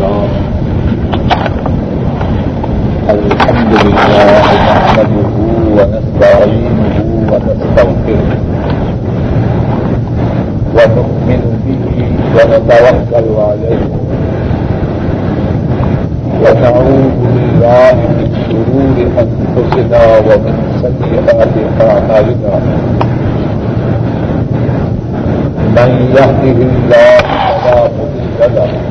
لله الحمد لله نحمده ونستعينه ونستغفره ونؤمن به ونتوكل عليه ونعوذ بالله من شرور أنفسنا ومن سيئات أعمالنا من يهده الله فلا مضل له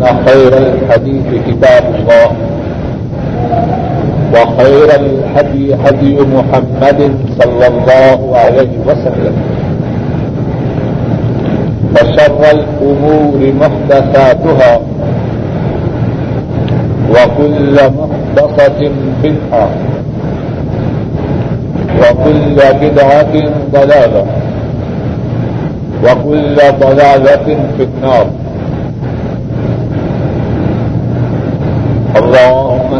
فإن خير الحديث كتاب الله وخير الحدي هدي محمد صلى الله عليه وسلم وشر الأمور محدثاتها وكل محدثة بدعة وكل بدعة ضلالة وكل ضلالة في النار اللهم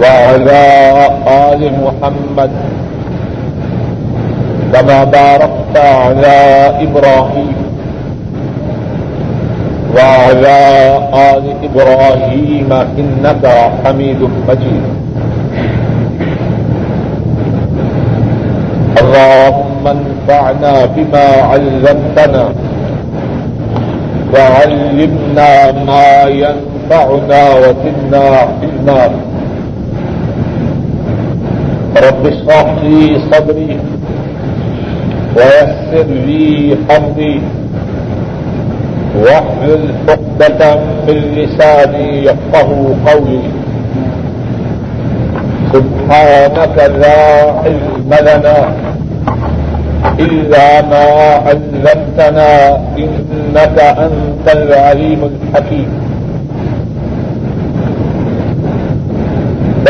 وعلى آل محمد كما باركت على إبراهيم وعلى آل إبراهيم إنك حميد مجيد. اللهم انفعنا بما علمتنا وعلمنا ما ينفعنا وزدنا علما. رب اشرح لي صدري ويسر لي امري واحلل عقدة من لساني يفقه قولي. سبحانك لا علم لنا إلا ما علمتنا إنك أنت العليم الحكيم.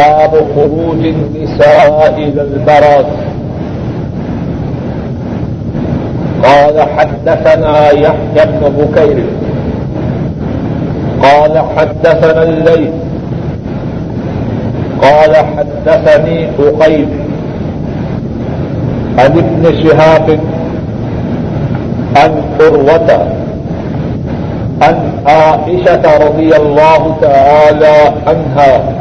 باب خروج النساء إلى البراز قال حدثنا يحيى بن بكير. قال حدثنا الليل قال حدثني أقيم عن ابن شهاب. عن قروة. عن عائشة رضي الله تعالى عنها.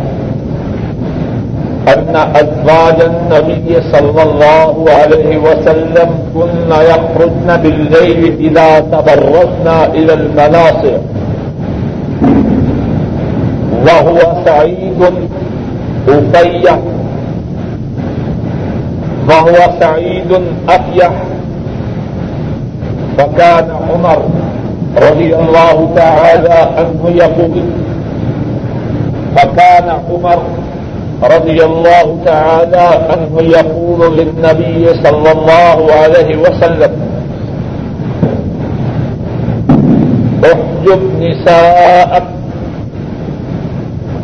أن أزواج النبي صلى الله عليه وسلم كن يخرجن بالليل إذا تبرزن إلى المناصر وهو سعيد أفيح وهو سعيد أفيح فكان عمر رضي الله تعالى عنه يقول، فكان عمر رضي الله تعالى عنه يقول للنبي صلى الله عليه وسلم، احجب نساءك،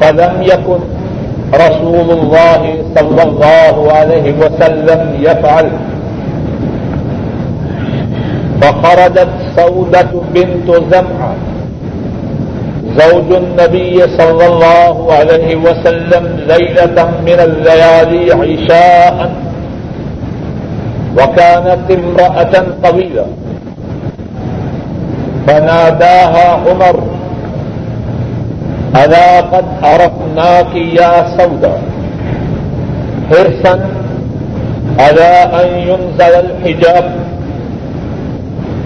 فلم يكن رسول الله صلى الله عليه وسلم يفعل. فخرجت سودة بنت زمعة زوج النبي صلى الله عليه وسلم ليلة من الليالي عشاء. وكانت امرأة طويلة. فناداها عمر، ألا قد عرفناك يا سودة حرصا على أن ينزل الحجاب.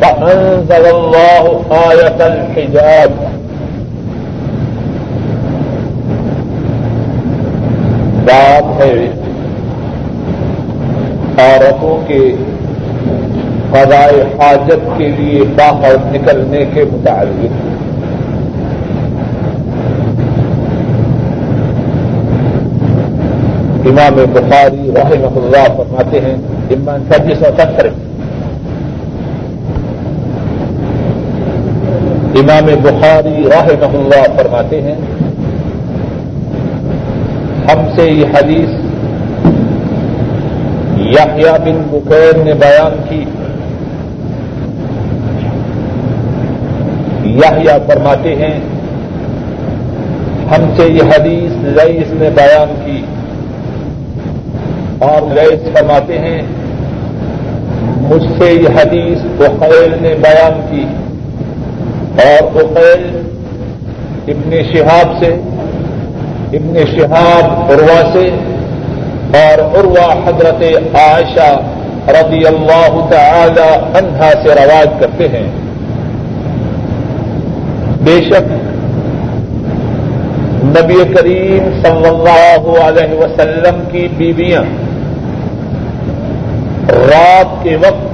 فأنزل الله آية الحجاب. بات ہے۔ عورتوں کے فضائے حاجت کے لیے باہر نکلنے کے متعلق۔ امام بخاری رحمہ اللہ فرماتے ہیں، امام چھبیس سو ستر۔ امام بخاری رحمہ اللہ فرماتے ہیں سے یہ حدیث یحییٰ بن بکیر نے بیان کی۔ یحییٰ فرماتے ہیں، ہم سے یہ حدیث رئیس نے بیان کی۔ اور ریس فرماتے ہیں، مجھ سے یہ حدیث بخیل نے بیان کی۔ اور بخیل ابن شہاب سے ابن شہاب عروا سے اور عروا حضرت عائشہ رضی اللہ تعالی عنہا سے رواج کرتے ہیں۔ بے شک نبی کریم صلی اللہ علیہ وسلم کی بیویاں رات کے وقت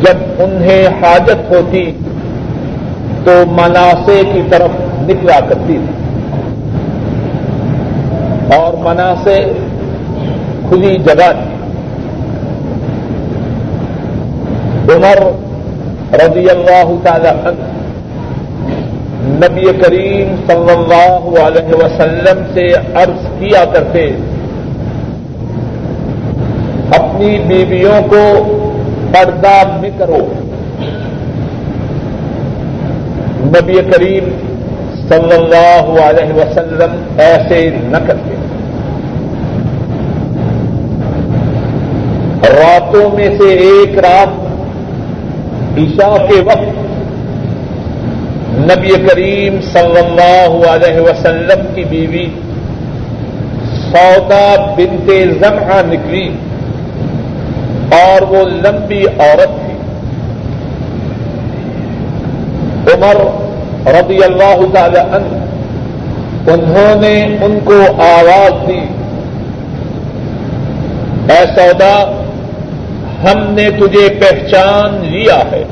جب انہیں حاجت ہوتی تو مناسے کی طرف نکلا کرتی تھی۔ اور مناسے کھلی جگہ تھی۔ عمر رضی اللہ تعالی عنہ نبی کریم صلی اللہ علیہ وسلم سے عرض کیا کرتے اپنی بیویوں کو پردہ میں کرو۔ نبی کریم صلی اللہ علیہ وسلم ایسے نہ کرتے۔ راتوں میں سے ایک رات عشاء کے وقت نبی کریم صلی اللہ علیہ وسلم کی بیوی سودا بنتے زمہ نکلی اور وہ لمبی عورت تھی۔ عمر رضی اللہ تعالی عنہ، انہوں نے ان کو آواز دی، اے سودا، ہم نے تجھے پہچان لیا ہے۔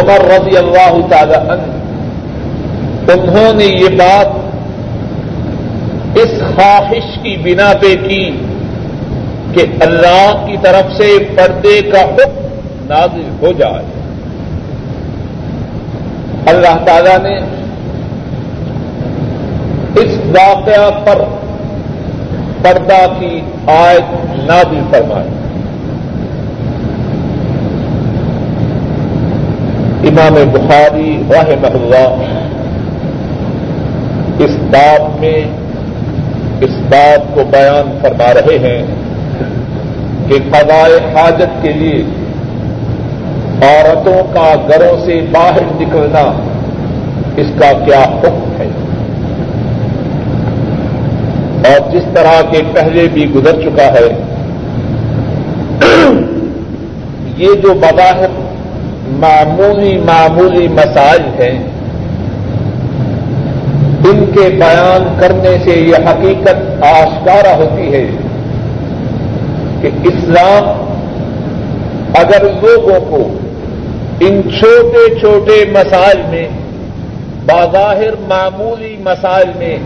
عمر رضی اللہ تعالی عنہ، انہوں نے یہ بات اس خواہش کی بنا پہ کی کہ اللہ کی طرف سے پردے کا حکم نازل ہو جائے۔ اللہ تعالی نے اس واقعہ پر پردہ کی آیت نازل فرمائی۔ امام بخاری رحمہ اللہ اس بات میں اس بات کو بیان فرما رہے ہیں کہ فضائے حاجت کے لیے عورتوں کا گھروں سے باہر نکلنا اس کا کیا حکم ہے؟ اور جس طرح کے پہلے بھی گزر چکا ہے، یہ جو بظاہر معمولی معمولی مسائل ہیں، ان کے بیان کرنے سے یہ حقیقت آشکارا ہوتی ہے کہ اسلام اگر لوگوں کو ان چھوٹے چھوٹے مسائل میں، بظاہر معمولی مسائل میں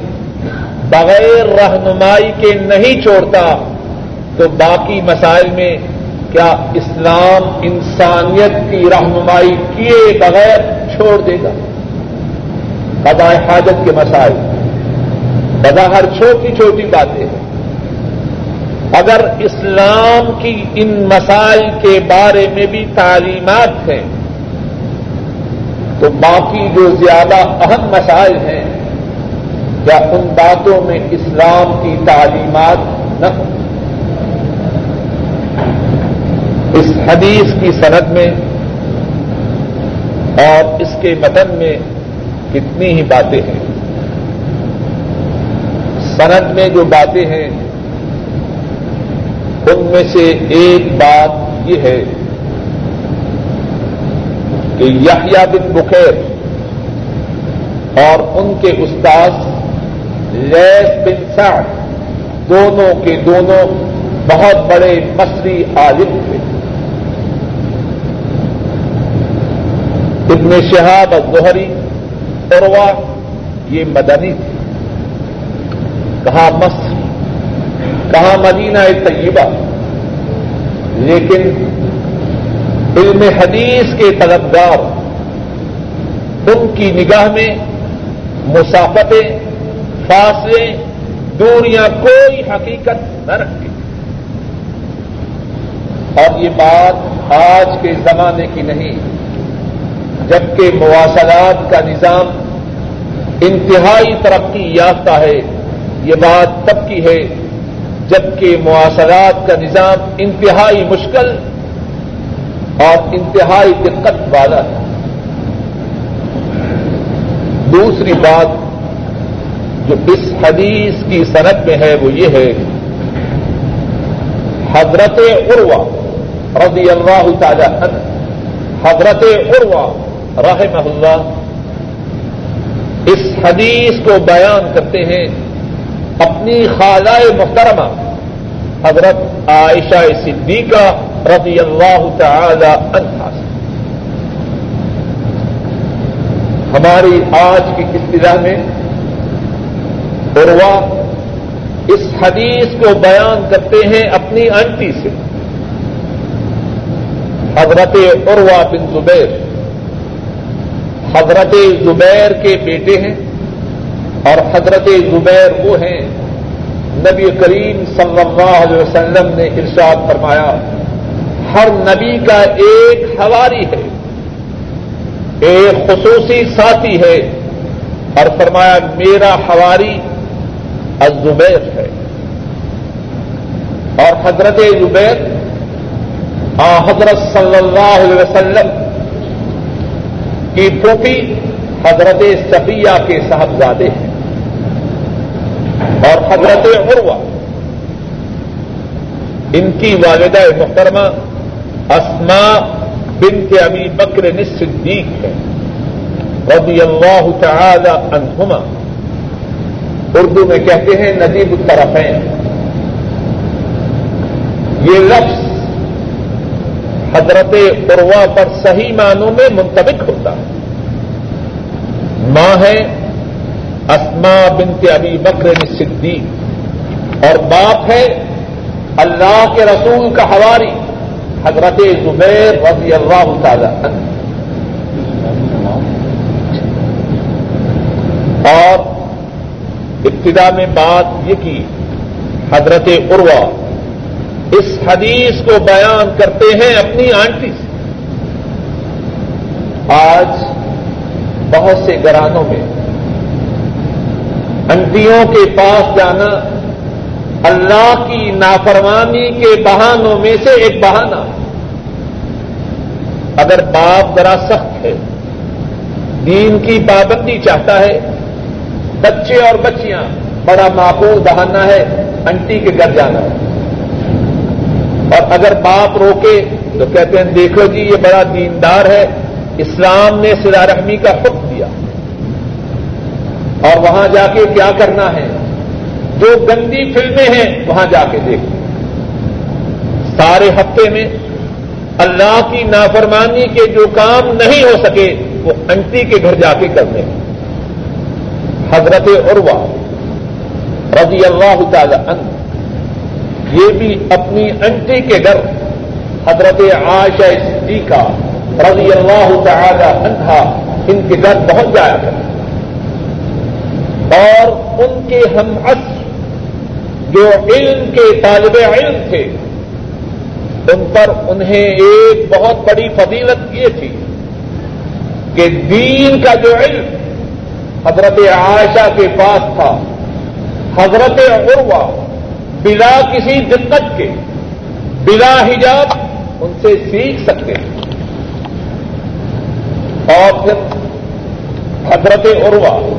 بغیر رہنمائی کے نہیں چھوڑتا، تو باقی مسائل میں کیا اسلام انسانیت کی رہنمائی کیے بغیر چھوڑ دے گا؟ قضاء حاجت کے مسائل، بظاہر چھوٹی چھوٹی باتیں ہیں۔ اگر اسلام کی ان مسائل کے بارے میں بھی تعلیمات ہیں تو باقی جو زیادہ اہم مسائل ہیں، کیا ان باتوں میں اسلام کی تعلیمات نہ اس حدیث کی سند میں اور اس کے متن میں کتنی ہی باتیں ہیں۔ سند میں جو باتیں ہیں، ان میں سے ایک بات یہ ہے کہ یحییٰ بن بخیر اور ان کے استاد لیس بن سعد دونوں کے دونوں بہت بڑے مصری عالم تھے۔ ابن شہاب الظہری عروا یہ مدنی تھی کہاں مصر کہاں مدینہ طیبہ؟ لیکن علم حدیث کے طلبگار، ان کی نگاہ میں مسافتیں، فاصلے، دوریاں کوئی حقیقت نہ رکھتی۔ اور یہ بات آج کے زمانے کی نہیں، جبکہ مواصلات کا نظام انتہائی ترقی یافتہ ہے، یہ بات تب کی ہے جبکہ مواصلات کا نظام انتہائی مشکل اور انتہائی دقت والا ہے۔ دوسری بات جو اس حدیث کی صنعت میں ہے وہ یہ ہے، حضرت عروا رضی اللہ تعالی عنہ، حضرت عروا رحمہ اللہ اس حدیث کو بیان کرتے ہیں، اپنی خالہ محترمہ حضرت عائشہ صدیقہ رضی اللہ تعالی عنہ سے ہماری آج کی اصطلاح میں عروا اس حدیث کو بیان کرتے ہیں اپنی انٹی سے۔ حضرت عروا بن زبیر، حضرت زبیر کے بیٹے ہیں اور حضرت زبیر وہ ہیں۔ نبی کریم صلی اللہ علیہ وسلم نے ارشاد فرمایا، ہر نبی کا ایک ہواری ہے، ایک خصوصی ساتھی ہے، اور فرمایا، میرا ہواری الزبیر ہے۔ اور حضرت زبیر، آ حضرت صلی اللہ علیہ وسلم کی پھوپھی حضرت صفیہ کے صاحبزادے ہیں۔ حضرت عروا ان کی والدہ محترمہ اسما بنت ابی بکر صدیق ہے رضی اللہ تعالی عنہما۔ اردو میں کہتے ہیں ندیب الطرفین۔ یہ لفظ حضرت عروا پر صحیح معنوں میں منتبک ہوتا ہے۔ ماں ہے اسما بنت ابی بکر صدیق۔ اور باپ ہے اللہ کے رسول کا حواری، حضرت زبیر رضی اللہ تعالی عنہ۔ اور ابتدا میں بات یہ کی، حضرت عروا اس حدیث کو بیان کرتے ہیں اپنی آنٹی سے۔ آج بہت سے گرانوں میں انٹیوں کے پاس جانا، اللہ کی نافرمانی کے بہانوں میں سے ایک بہانہ۔ اگر باپ ذرا سخت ہے، دین کی پابندی چاہتا ہے، بچے اور بچیاں، بڑا معقول بہانا ہے، انٹی کے گھر جانا۔ اور اگر باپ روکے، تو کہتے ہیں، دیکھو جی یہ بڑا دیندار ہے، اسلام نے سلا رحمی کا حکم اور وہاں جا کے کیا کرنا ہے؟ جو گندی فلمیں ہیں، وہاں جا کے دیکھ۔ سارے ہفتے میں اللہ کی نافرمانی کے جو کام نہیں ہو سکے، وہ انٹی کے گھر جا کے کرنے۔ حضرت عروا رضی اللہ تعالی عنہ، یہ بھی اپنی انٹی کے گھر حضرت عائشہ صدیقہ رضی اللہ تعالی عنہ ان کے گھر پہنچ جایا کرتے۔ اور ان کے ہم عصر جو علم کے طالب علم تھے، ان پر انہیں ایک بہت بڑی فضیلت یہ تھی کہ دین کا جو علم حضرت عائشہ کے پاس تھا، حضرت عروا بلا کسی دقت کے، بلا حجاب ان سے سیکھ سکتے ہیں۔ اور پھر حضرت عروا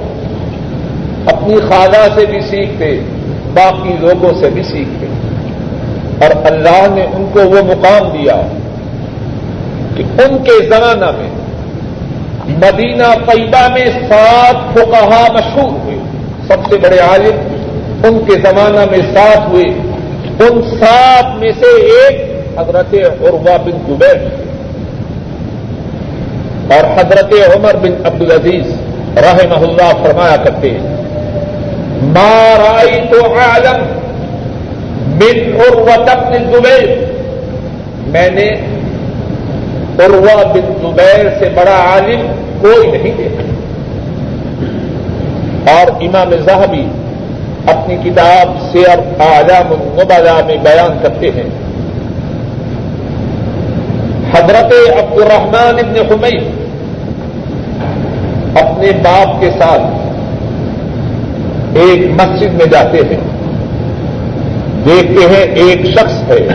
اپنی خالہ سے بھی سیکھتے، باقی لوگوں سے بھی سیکھتے۔ اور اللہ نے ان کو وہ مقام دیا کہ ان کے زمانہ میں مدینہ طیبہ میں سات فقہا مشہور ہوئے۔ سب سے بڑے عالم ان کے زمانہ میں سات ہوئے۔ ان سات میں سے ایک حضرت عروا بن زبیر اور حضرت عمر بن عبد العزیز رحمہ اللہ فرمایا کرتے ہیں۔ مارائی تو عالم بن عروت بن زبیر میں نے عروا بن زبیر سے بڑا عالم کوئی نہیں دیکھا. اور امام زہبی اپنی کتاب سیر اعلام المبلا میں بیان کرتے ہیں. حضرت عبد الرحمان ابن حمید اپنے باپ کے ساتھ ایک مسجد میں جاتے ہیں۔ دیکھتے ہیں ایک شخص ہے۔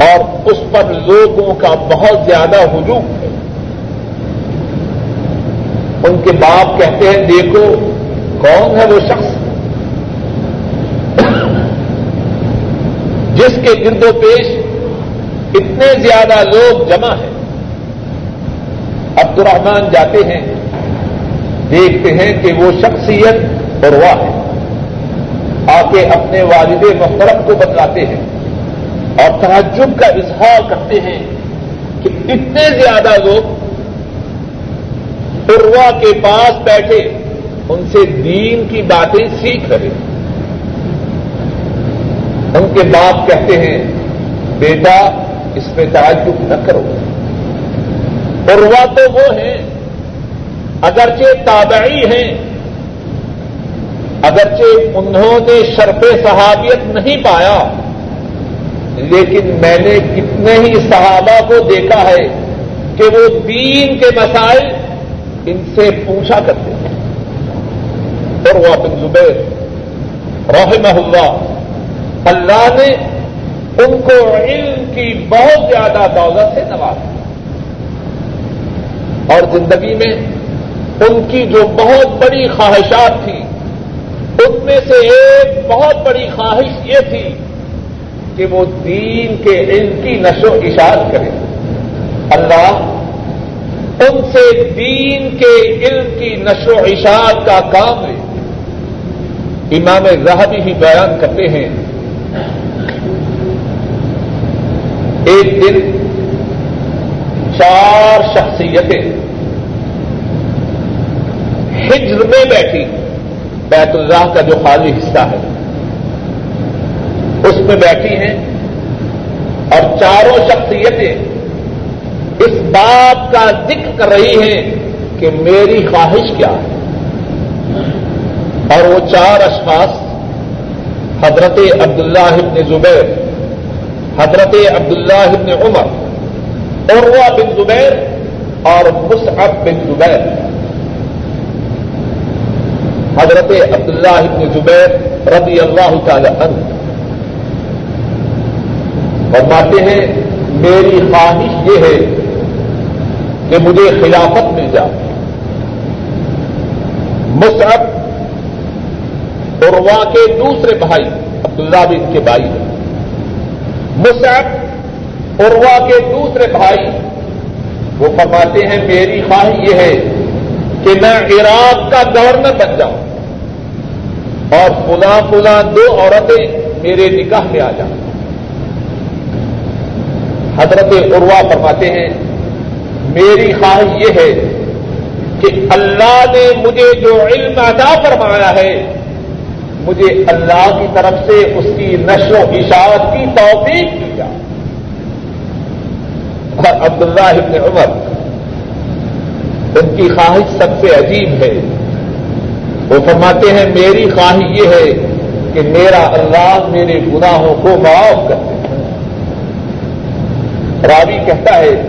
اور اس پر لوگوں کا بہت زیادہ ہجوم ہے۔ ان کے باپ کہتے ہیں، دیکھو، کون ہے وہ شخص؟ جس کے گرد و پیش اتنے زیادہ لوگ جمع ہیں۔ عبد الرحمان جاتے ہیں، دیکھتے ہیں کہ وہ شخصیت اور ہے۔ آ کے اپنے والد محترم کو بتلاتے ہیں اور تعجب کا اظہار کرتے ہیں کہ اتنے زیادہ لوگ عروا کے پاس بیٹھے ان سے دین کی باتیں سیکھ رہے ان کے باپ کہتے ہیں، بیٹا، اس میں تعجب نہ کرو۔ عروا تو وہ ہیں، اگرچہ تابعی ہیں اگرچہ انہوں نے شرف صحابیت نہیں پایا، لیکن میں نے کتنے ہی صحابہ کو دیکھا ہے کہ وہ دین کے مسائل ان سے پوچھا کرتے ہیں۔ اور وہ بن زبیر رحمہ اللہ اللہ نے ان کو علم کی بہت زیادہ دولت سے نوازا۔ اور زندگی میں ان کی جو بہت بڑی خواہشات تھی ان میں سے ایک بہت بڑی خواہش یہ تھی کہ وہ دین کے علم کی نشو اشاعت کرے۔ اللہ ان سے دین کے علم کی نشو و اشاعت کا کام ہے امام زہبی ہی بیان کرتے ہیں۔ ایک دن چار شخصیتیں ہجر میں بیٹھی۔ بیت اللہ کا جو خالی حصہ ہے۔ اس میں بیٹھی ہیں۔ اور چاروں شخصیتیں اس بات کا ذکر کر رہی ہیں کہ میری خواہش کیا ہے۔ اور وہ چار اشخاص، حضرت عبداللہ ابن زبیر، حضرت عبداللہ ابن عمر عروا بن زبیر اور مصعب بن زبیر۔ حضرت عبداللہ ابن زبیر رضی اللہ تعالی عنہ۔ فرماتے ہیں، میری خواہش یہ ہے کہ مجھے خلافت مل جائے۔ مصعب عروا کے دوسرے بھائی عبداللہ بن کے بھائی ہیں۔ مصعب عروا کے دوسرے بھائی، وہ فرماتے ہیں، میری خواہش یہ ہے کہ میں عراق کا گورنر بن جاؤں اور فلاں فلاں دو عورتیں میرے نکاح میں آ جائیں۔ حضرت عروا فرماتے ہیں، میری خواہش یہ ہے کہ اللہ نے مجھے جو علم ادا فرمایا ہے، مجھے اللہ کی طرف سے اس کی نشر و اشاعت کی توفیق کی جائے۔ اور عبداللہ ابن عمر ان کی خواہش سب سے عجیب ہے۔ وہ فرماتے ہیں، میری خواہش یہ ہے کہ میرا اللہ میرے گناہوں کو معاف کر دے۔ راوی کہتا ہے،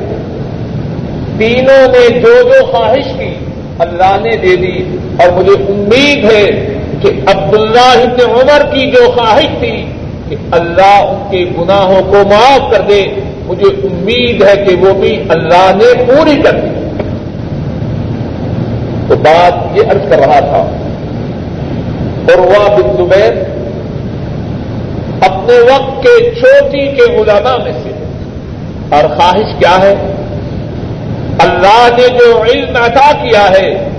تینوں نے جو جو خواہش کی، اللہ نے دے دی۔ اور مجھے امید ہے کہ عبداللہ ابن عمر کی جو خواہش تھی کہ اللہ ان کے گناہوں کو معاف کر دے، مجھے امید ہے کہ وہ بھی اللہ نے پوری کر دی۔ تو بات یہ عرض کر رہا تھا۔ اور وہ بن زبیر اپنے وقت کے چھوٹی کے علماء میں سے اور خواہش کیا ہے؟ اللہ نے جو علم عطا کیا ہے،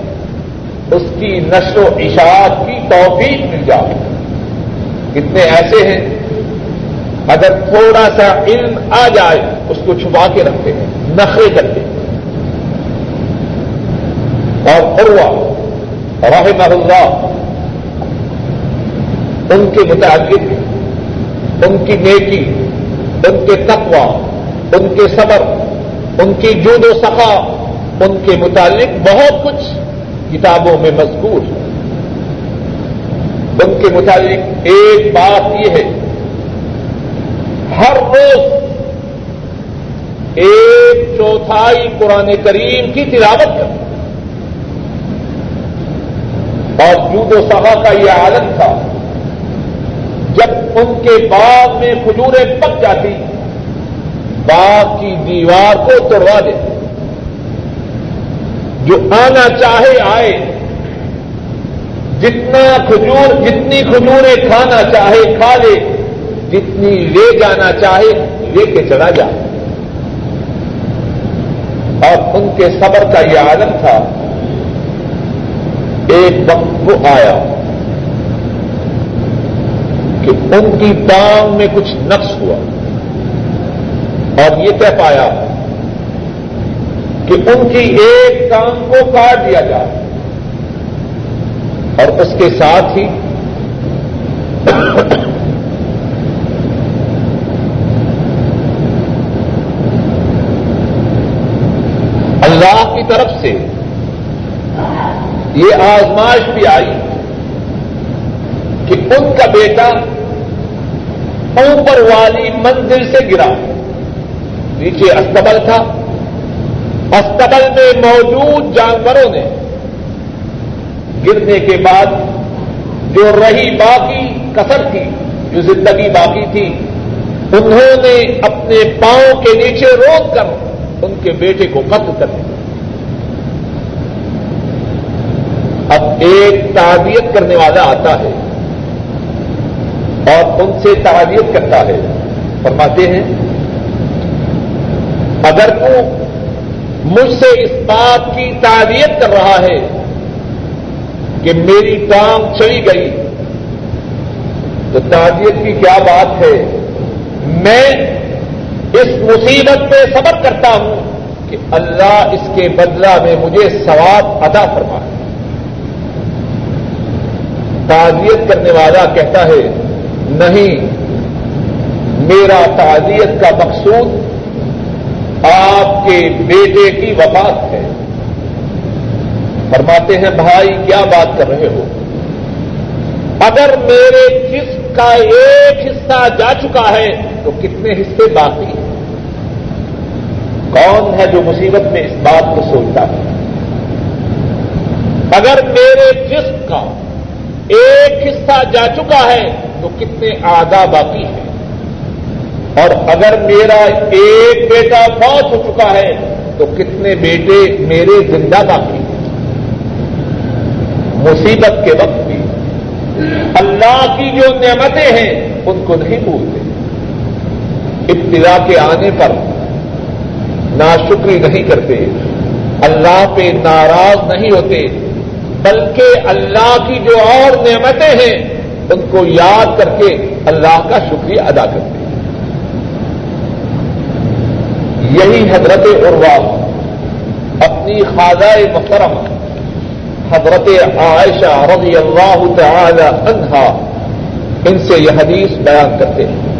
اس کی نشر و اشاعت کی توفیق مل جائے۔ کتنے ایسے ہیں، اگر تھوڑا سا علم آ جائے، اس کو چھپا کے رکھتے ہیں، نخرے کرتے ہیں۔ اور عروا رحمہ اللہ. ان کے متعلق، ان کی نیکی، ان کے تقوی، ان کے صبر، ان کی جود و سخا، ان کے متعلق بہت کچھ کتابوں میں مذکور ہے۔ ان کے متعلق ایک بات یہ ہے، ہر روز ایک چوتھائی قرآن کریم کی تلاوت کرتے اور جود و سہا کا یہ عالم تھا۔ جب ان کے باغ میں کھجوریں پک جاتی، باغ کی دیوار کو توڑوا دیتے جو آنا چاہے آئے۔ جتنا کھجور، جتنی کھجوریں کھانا چاہے کھا لے۔ جتنی لے جانا چاہے، لے کے چلا جائے اور ان کے صبر کا یہ عالم تھا۔ ایک وقت وہ آیا کہ ان کی ٹانگ میں کچھ نقص ہوا۔ اور یہ طے پایا؟ کہ ان کی ایک ٹانگ کو کاٹ دیا جائے۔ اور اس کے ساتھ ہی اللہ کی طرف سے یہ آزمائش بھی آئی کہ ان کا بیٹا اوپر والی منزل سے گرا، نیچے استبل تھا۔ استبل میں موجود جانوروں نے گرنے کے بعد جو رہی باقی کثر تھی جو زندگی باقی تھی، انہوں نے اپنے پاؤں کے نیچے روک کر ان کے بیٹے کو قتل کر دیا اب ایک تعبیت کرنے والا آتا ہے اور ان سے تعبیت کرتا ہے۔ فرماتے ہیں، اگر تو مجھ سے اس بات کی تعبیت کر رہا ہے کہ میری ٹانگ چلی گئی، تو تعبیت کی کیا بات ہے؟ میں اس مصیبت پہ صبر کرتا ہوں کہ اللہ اس کے بدلہ میں مجھے ثواب ادا فرمائے۔ تعزیت کرنے والا کہتا ہے، نہیں، میرا تعزیت کا مقصود آپ کے بیٹے کی وفات ہے۔ فرماتے ہیں، بھائی، کیا بات کر رہے ہو؟ اگر میرے جسم کا ایک حصہ جا چکا ہے، تو کتنے حصے باقی ہیں؟ کون ہے جو مصیبت میں اس بات کو سوچتا ہے؟ اگر میرے جسم کا ایک حصہ جا چکا ہے تو کتنے آدھا باقی ہیں۔ اور اگر میرا ایک بیٹا فوت ہو چکا ہے تو کتنے بیٹے میرے زندہ باقی ہیں۔ مصیبت کے وقت بھی اللہ کی جو نعمتیں ہیں ان کو نہیں بھولتے۔ ابتدا کے آنے پر ناشکری نہیں کرتے۔ اللہ پہ ناراض نہیں ہوتے۔ بلکہ اللہ کی جو اور نعمتیں ہیں، ان کو یاد کر کے اللہ کا شکریہ ادا کرتے ہیں۔ یہی حضرت عروا اپنی خاضہ محترم حضرت عائشہ رضی اللہ تعالی عنہا، ان سے یہ حدیث بیان کرتے ہیں۔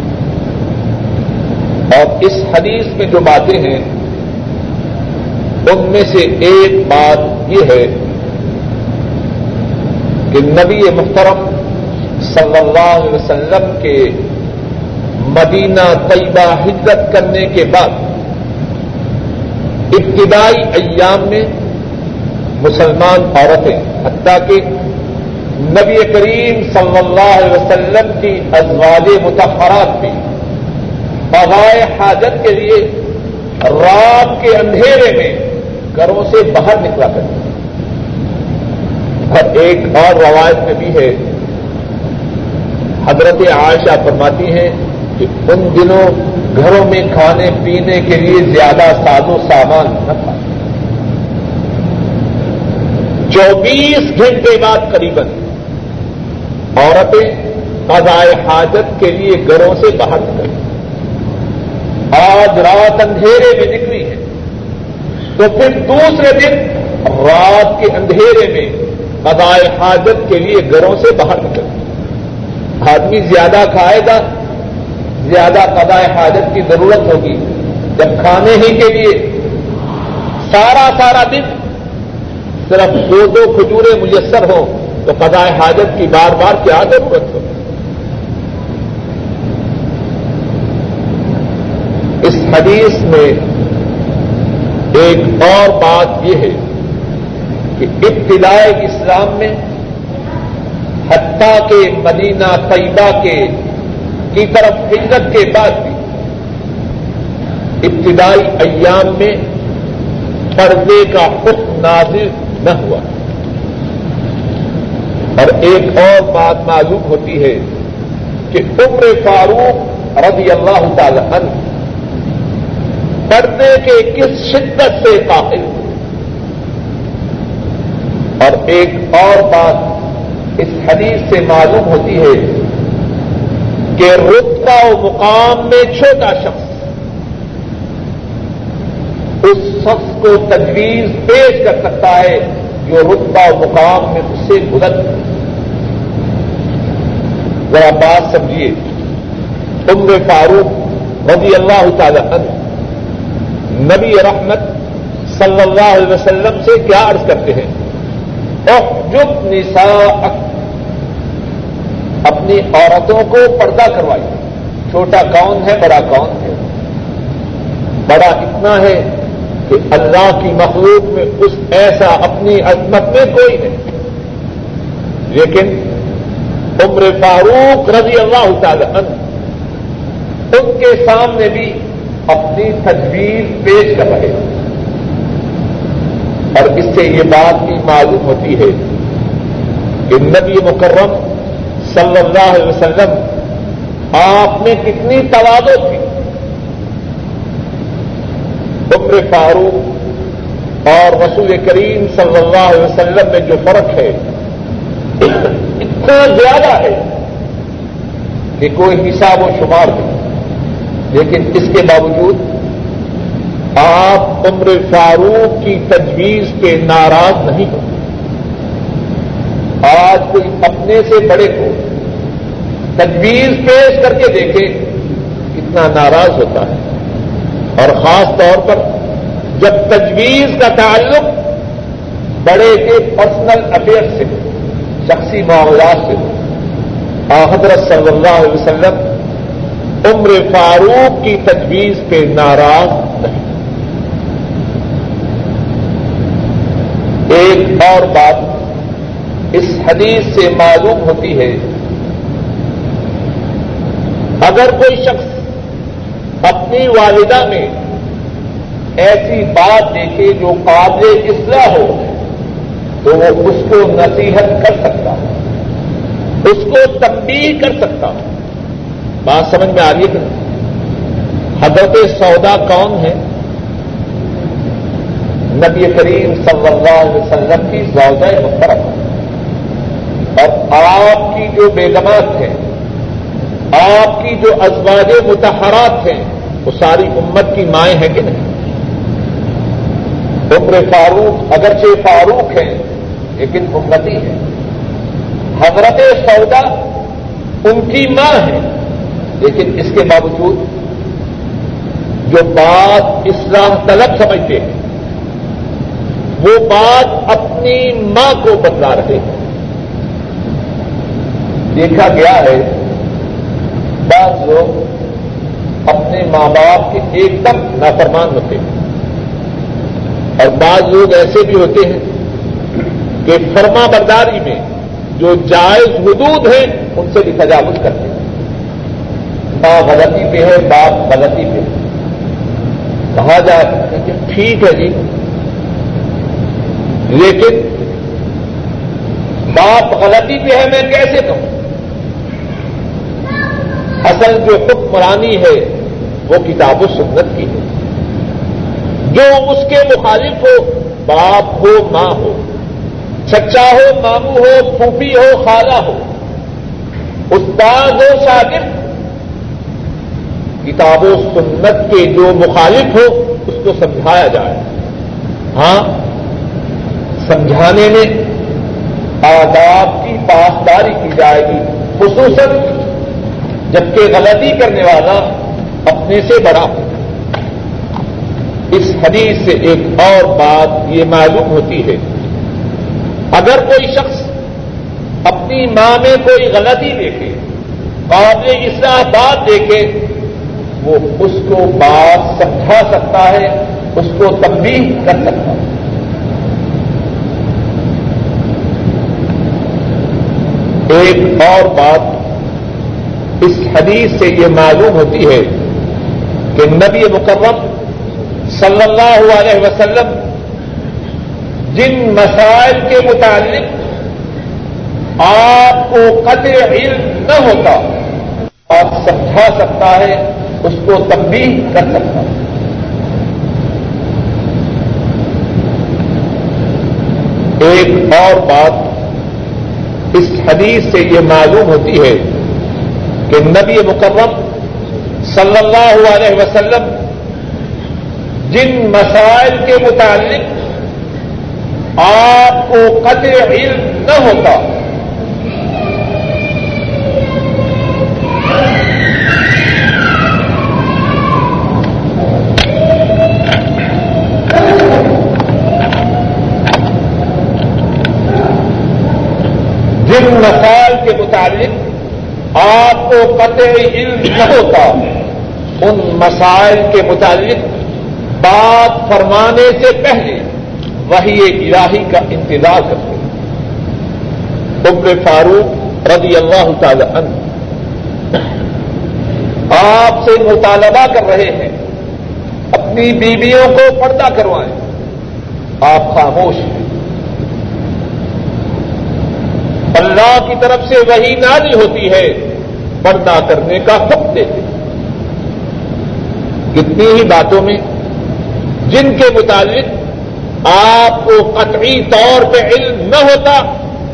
اور اس حدیث میں جو باتیں ہیں، ان میں سے ایک بات یہ ہے کہ نبی محترم صلی اللہ علیہ وسلم کے مدینہ طیبہ ہجرت کرنے کے بعد ابتدائی ایام میں مسلمان عورتیں، حتیٰ کہ نبی کریم صلی اللہ علیہ وسلم کی ازواج متحرات بھی پوائے حاجت کے لیے رات کے اندھیرے میں گھروں سے باہر نکلا کرتے اور ایک اور روایت میں بھی ہے۔ حضرت عائشہ فرماتی ہیں کہ ان دنوں گھروں میں کھانے پینے کے لیے زیادہ ساز و سامان نہ تھا۔ چوبیس گھنٹے بعد قریب عورتیں قضائے حاجت کے لیے گھروں سے باہر نکل آج رات اندھیرے میں نکلی ہے تو پھر دوسرے دن رات کے اندھیرے میں قضائے حاجت کے لیے گھروں سے باہر نکل۔ آدمی زیادہ کھائے گا، زیادہ قضائے حاجت کی ضرورت ہوگی۔ جب کھانے ہی کے لیے سارا سارا دن صرف دو دو کھجورے میسر ہوں، تو قضاء حاجت کی بار بار کیا ضرورت ہو اس حدیث میں ایک اور بات یہ ہے۔ کہ ابتدائے اسلام میں حتیٰ کے مدینہ طیبہ کے کی طرف ہجرت کے بعد بھی ابتدائی ایام میں پردے کا حکم نازل نہ ہوا۔ اور ایک اور بات معلوم ہوتی ہے کہ عمر فاروق رضی اللہ تعالی عنہ پردے کے کس شدت سے قائل اور ایک اور بات اس حدیث سے معلوم ہوتی ہے کہ رتبہ و مقام میں چھوٹا شخص اس شخص کو تجویز پیش کر سکتا ہے جو رتبہ و مقام میں اس سے بلند ذرا بات سمجھیے۔ عمر فاروق رضی اللہ تعالی عنہ نبی رحمت صلی اللہ علیہ وسلم سے کیا عرض کرتے ہیں؟ اور نساء اپنی عورتوں کو پردہ کروائی۔ چھوٹا کون ہے، بڑا کون ہے؟ بڑا اتنا ہے کہ اللہ کی مخلوق میں اس ایسا اپنی عظمت میں کوئی نہیں۔ لیکن عمر فاروق رضی اللہ تعالی عنہ ان کے سامنے بھی اپنی تجویز پیش کر رہے ہیں۔ اور اس سے یہ بات بھی معلوم ہوتی ہے کہ نبی مکرم صلی اللہ علیہ وسلم آپ میں کتنی توادو تھی۔ عمر فاروق اور رسول کریم صلی اللہ علیہ وسلم میں جو فرق ہے، اتنا زیادہ ہے کہ کوئی حساب و شمار نہیں۔ لیکن اس کے باوجود آپ عمر فاروق کی تجویز پہ ناراض نہیں ہوتے آج کوئی اپنے سے بڑے کو تجویز پیش کر کے دیکھے کتنا ناراض ہوتا ہے۔ اور خاص طور پر جب تجویز کا تعلق بڑے کے پرسنل افیئر سے ہو، شخصی معاملات سے ہو۔ حضرت صلی اللہ علیہ وسلم عمر فاروق کی تجویز پہ ناراض نہیں ایک اور بات اس حدیث سے معلوم ہوتی ہے، اگر کوئی شخص اپنی والدہ میں ایسی بات دیکھے جو قابل اصلاح ہو، تو وہ اس کو نصیحت کر سکتا ہو، اس کو تنبیہ کر سکتا ہو۔ بات سمجھ میں آ رہی ہے حضرت سودا کون ہے؟ نبی کریم صلی اللہ علیہ وسلم کی سودا محترم۔ اور آپ کی جو بیگمات ہیں، آپ کی جو ازواج متحرات ہیں، وہ ساری امت کی مائیں ہیں کہ نہیں؟ عمر فاروق، اگرچہ فاروق ہیں، لیکن امتی ہے حضرت سودا ان کی ماں ہے لیکن اس کے باوجود جو بات اصلاح طلب سمجھتے ہیں وہ بات اپنی ماں کو بتلا رہے ہیں۔ دیکھا گیا ہے، بعض لوگ اپنے ماں باپ کے ایک دم نافرمان ہوتے ہیں۔ اور بعض لوگ ایسے بھی ہوتے ہیں کہ فرما برداری میں جو جائز حدود ہیں، ان سے بھی تجاوز کرتے ہیں۔ ماں غلطی پہ ہے، باپ غلطی پہ ہے۔ کہا جائے کہ ٹھیک ہے جی لیکن باپ غلطی پہ ہے، میں کیسے کہوں؟ اصل جو حکمرانی ہے، وہ کتاب و سنت کی ہے۔ جو اس کے مخالف ہو، باپ ہو، ماں ہو۔ چچا ہو مامو ہو، پھوپھی ہو، خالہ ہو۔ استاد ہو، شاگرد۔ کتاب و سنت کے جو مخالف ہو، اس کو سمجھایا جائے۔ ہاں؟ سمجھانے میں آداب کی پاسداری کی جائے گی، خصوصاً جبکہ غلطی کرنے والا اپنے سے بڑا۔ ہو اس حدیث سے ایک اور بات یہ معلوم ہوتی ہے، اگر کوئی شخص اپنی ماں میں کوئی غلطی دیکھے، قابل اصلاح بات دیکھے، وہ اس کو بات سمجھا سکتا ہے، اس کو تبدیل کر سکتا ہے۔ ایک اور بات اس حدیث سے یہ معلوم ہوتی ہے کہ نبی مکرم صلی اللہ علیہ وسلم جن مسائل کے متعلق آپ کو قطع علم نہ ہوتا، آپ سمجھا سکتا ہے، اس کو تبدیل کر سکتا ہے۔ ایک اور بات اس حدیث سے یہ معلوم ہوتی ہے کہ نبی مکرم صلی اللہ علیہ وسلم جن مسائل کے متعلق آپ کو قطع علم نہ ہوتا مسائل کے متعلق آپ کو قطع علم نہ ہوتا، ان مسائل کے متعلق بات فرمانے سے پہلے وہی الہی کا انتظار کرتے ہیں۔ عمر فاروق رضی اللہ تعالی عنہ آپ سے مطالبہ کر رہے ہیں، اپنی بیویوں کو پردہ کروائیں۔ آپ خاموش ہیں۔ اللہ کی طرف سے وہی ناری ہوتی ہے، پردہ کرنے کا حق دیتے کتنی ہی باتوں میں جن کے متعلق آپ کو قطعی طور پہ علم نہ ہوتا،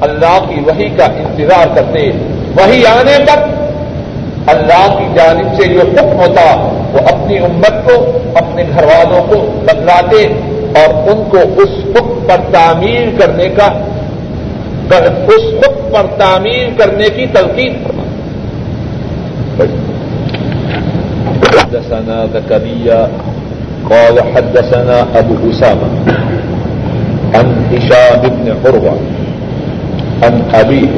اللہ کی وہی کا انتظار کرتے وہی آنے تک اللہ کی جانب سے جو حکم ہوتا، وہ اپنی امت کو، اپنے گھر والوں کو بتلاتے اور ان کو اس حکم پر تعمیر کرنے کا اس حکم پر تعمیر کرنے کی تلقین فرما۔ حدثنا زكريا قال حدثنا أبو أسامة عن هشام بن عروة عن أبيه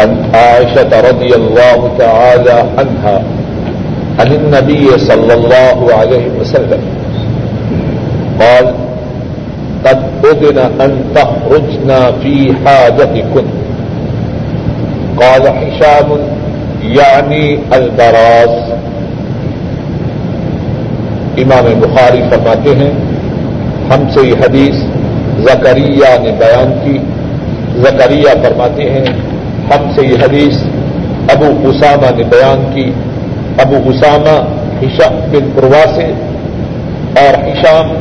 عن عائشة رضي الله تعالى عنها عن النبي صلى الله عليه وسلم، قال قد أذن أن تخرجنا في حاجتكن قال حشام، يعني البراس امام بخاری فرماتے ہیں، ہم سے یہ حدیث زکریہ نے بیان کی۔ زکریہ فرماتے ہیں، ہم سے یہ حدیث ابو اسامہ نے بیان کی۔ ابو اسامہ ہشام بن قروا سے، اور ہشام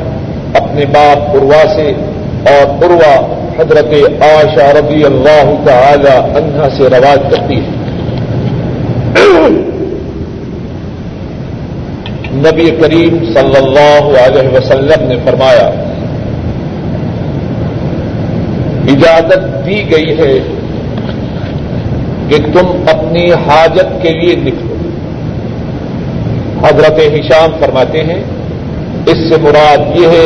اپنے باپ قروا سے اور قروا حضرت عائشہ رضی اللہ تعالی عنہ سے رواج کرتی ہے۔ نبی کریم صلی اللہ علیہ وسلم نے فرمایا، اجازت دی گئی ہے کہ تم اپنی حاجت کے لیے نکلو۔ حضرت ہشام فرماتے ہیں، اس سے مراد یہ ہے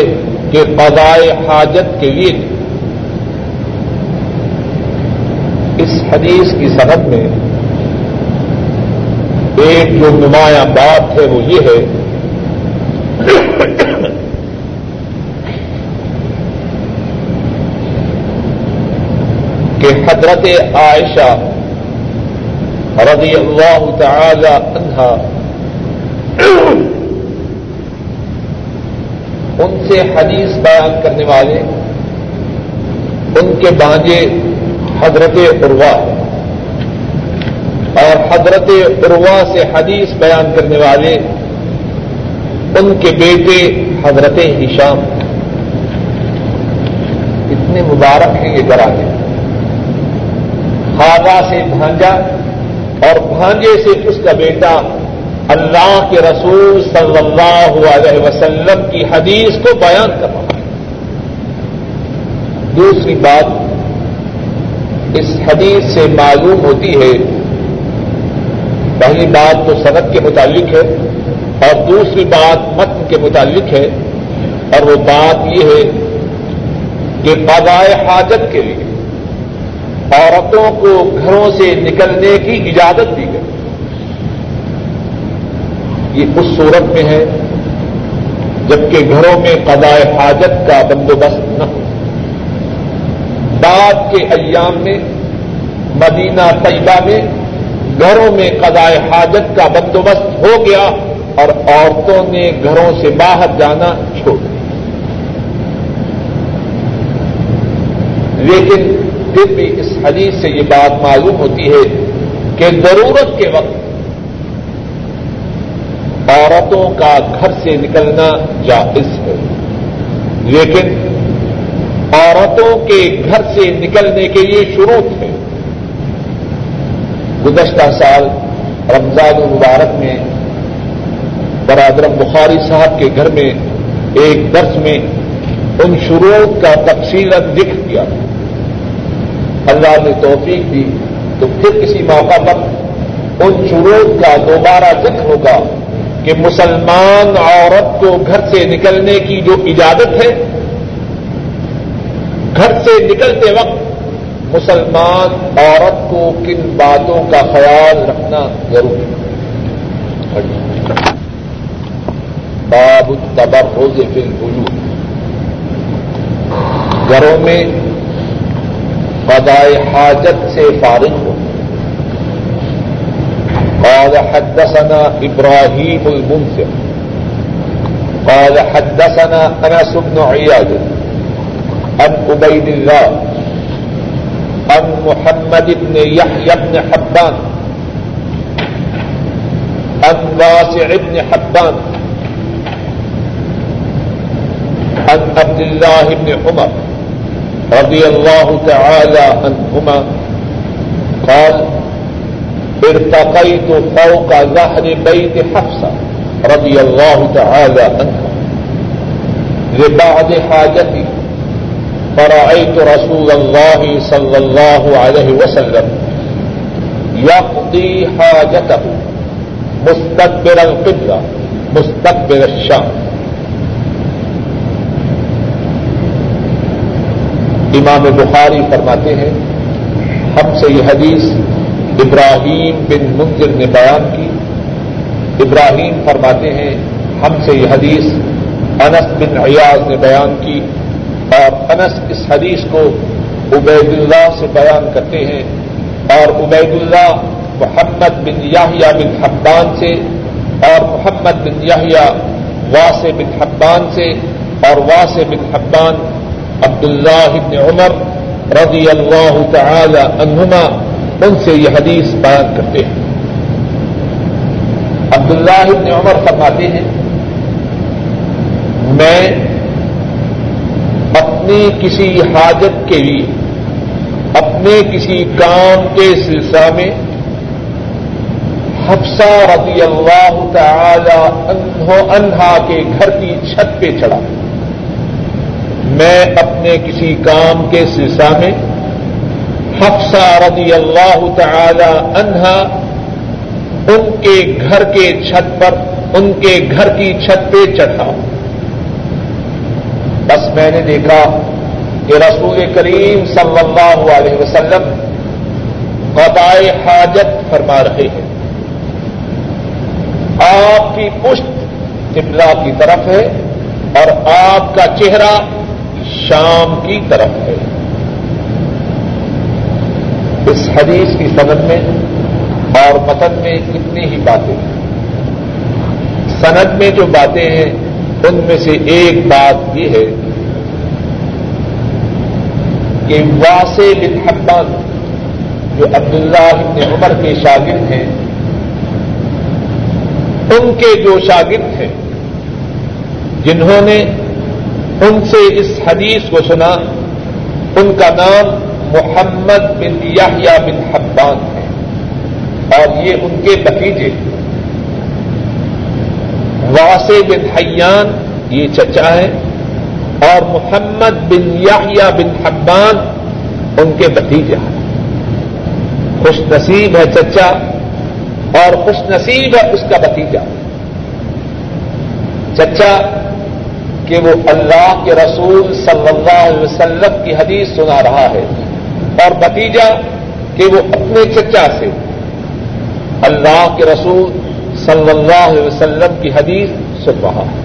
کہ قضائے حاجت کے لیے۔ اس حدیث کی سند میں ایک جو نمایاں بات ہے وہ یہ ہے کہ حضرت عائشہ رضی اللہ تعالی عنہا ان سے حدیث بیان کرنے والے، ان کے بانجے حضرت عروا اور حضرت عروا سے حدیث بیان کرنے والے ان کے بیٹے حضرت ہشام اتنے مبارک ہیں یہ گرانے خاگا سے بھانجا اور بھانجے سے اس کا بیٹا اللہ کے رسول صلی اللہ علیہ وسلم کی حدیث کو بیان کر رہا ہے دوسری بات، اس حدیث سے معلوم ہوتی ہے، پہلی بات تو صنعت کے متعلق ہے، اور دوسری بات متن کے متعلق ہے، اور وہ بات یہ ہے کہ قضائے حاجت کے لیے عورتوں کو گھروں سے نکلنے کی اجازت دی گئی۔ یہ اس صورت میں ہے جبکہ گھروں میں قضائے حاجت کا بندوبست نہ ہو۔ بعد کے ایام میں، مدینہ طیبہ میں گھروں میں قضائے حاجت کا بندوبست ہو گیا اور عورتوں نے گھروں سے باہر جانا چھوڑ دیا۔ لیکن پھر بھی اس حدیث سے یہ بات معلوم ہوتی ہے کہ ضرورت کے وقت عورتوں کا گھر سے نکلنا جائز ہے۔ لیکن عورتوں کے گھر سے نکلنے کے لیے شروع تھے گزشتہ سال رمضان المبارک میں برادرم بخاری صاحب کے گھر میں ایک درس میں ان شروع کا تفصیل ذکر کیا۔ اللہ نے توفیق دی تو پھر کسی موقع پر ان شروع کا دوبارہ ذکر ہوگا۔ کہ مسلمان عورت کو گھر سے نکلنے کی جو اجازت ہے، گھر سے نکلتے وقت مسلمان عورت کو کن باتوں کا خیال رکھنا ضروری ہے۔ باب تبر روز فل گھروں میں قضائے حاجت سے فارغ ہو۔ قال حدثنا ابراہیم المنصف قال حدثنا انس بن عياد عن عبيد الله عن محمد بن يحيى بن حبان عن واسع بن حبان عن عبد الله بن عمر رضي الله تعالى عنهما قال ارتقيت فوق ظهر بيت حفصة رضي الله تعالى عنها لبعض حاجتي، فرأيت رسول الله صلى الله عليه وسلم يقضي حاجته مستقبل القبلة مستقبل الشام. امام بخاری فرماتے ہیں، ہم سے یہ حدیث ابراہیم بن منظر نے بیان کی۔ ابراہیم فرماتے ہیں، ہم سے یہ حدیث انس بن ایاز نے بیان کی۔ اور انس اس حدیث کو عبید اللہ سے بیان کرتے ہیں۔ اور عبید اللہ محمد بن یاہیا بن حبان سے، اور محمد بن یاہیا واس بن حبان سے، اور واس بن حبان عبد اللہ بن عمر رضی اللہ تعالی عنہما ان سے یہ حدیث بیان کرتے ہیں۔ عبد اللہ عمر فرماتے ہیں، میں اپنی کسی حاجت کے لیے، اپنے کسی کام کے سلسلہ میں حفصہ رضی اللہ تعالی انہا کے گھر کی چھت پہ چڑھا۔ میں اپنے کسی کام کے سلسلہ میں حفصہ رضی اللہ تعالی انہا ان کے گھر کے چھت پر، ان کے گھر کی چھت پہ چڑھا۔ بس میں نے دیکھا کہ رسول کریم صلی اللہ علیہ وسلم قضائے حاجت فرما رہے ہیں۔ آپ کی پشت قبلہ کی طرف ہے اور آپ کا چہرہ شام کی طرف ہے۔ اس حدیث کی سند میں اور متن میں کتنی ہی باتیں ہیں۔ سند میں جو باتیں ہیں، ان میں سے ایک بات یہ ہے کہ واسع بن حبان، جو عبداللہ ابن عمر کے شاگرد ہیں، ان کے جو شاگرد ہیں، جنہوں نے ان سے اس حدیث کو سنا، ان کا نام محمد بن یحییٰ بن حبان ہے اور یہ ان کے بتیجے واسع بن حیان، یہ چچا ہے اور محمد بن یحییٰ بن حبان ان کے بتیجے ہیں۔ خوش نصیب ہے چچا، اور خوش نصیب ہے اس کا بتیجا چچا، کہ وہ اللہ کے رسول صلی اللہ علیہ وسلم کی حدیث سنا رہا ہے۔ اور بتیجا کہ وہ اپنے چچا سے اللہ کے رسول صلی اللہ علیہ وسلم کی حدیث سن رہا ہے۔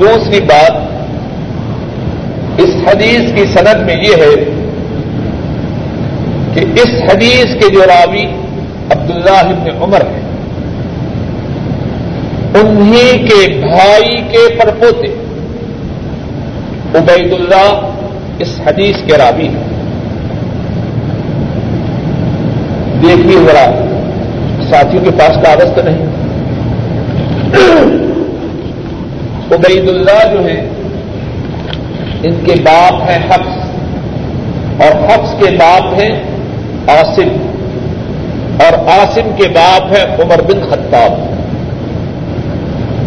دوسری بات اس حدیث کی سند میں یہ ہے کہ اس حدیث کے جو راوی عبداللہ ابن عمر ہیں، انہی کے بھائی کے پرپوتے عبید اللہ اس حدیث کے راوی ہیں۔ دیکھیے ذرا، ساتھیوں کے پاس کاغذ تو نہیں۔ عبید اللہ جو ہے ان کے باپ ہیں حفظ اور حفظ کے باپ ہیں آصم اور آصم کے باپ ہیں عمر بن خطاب۔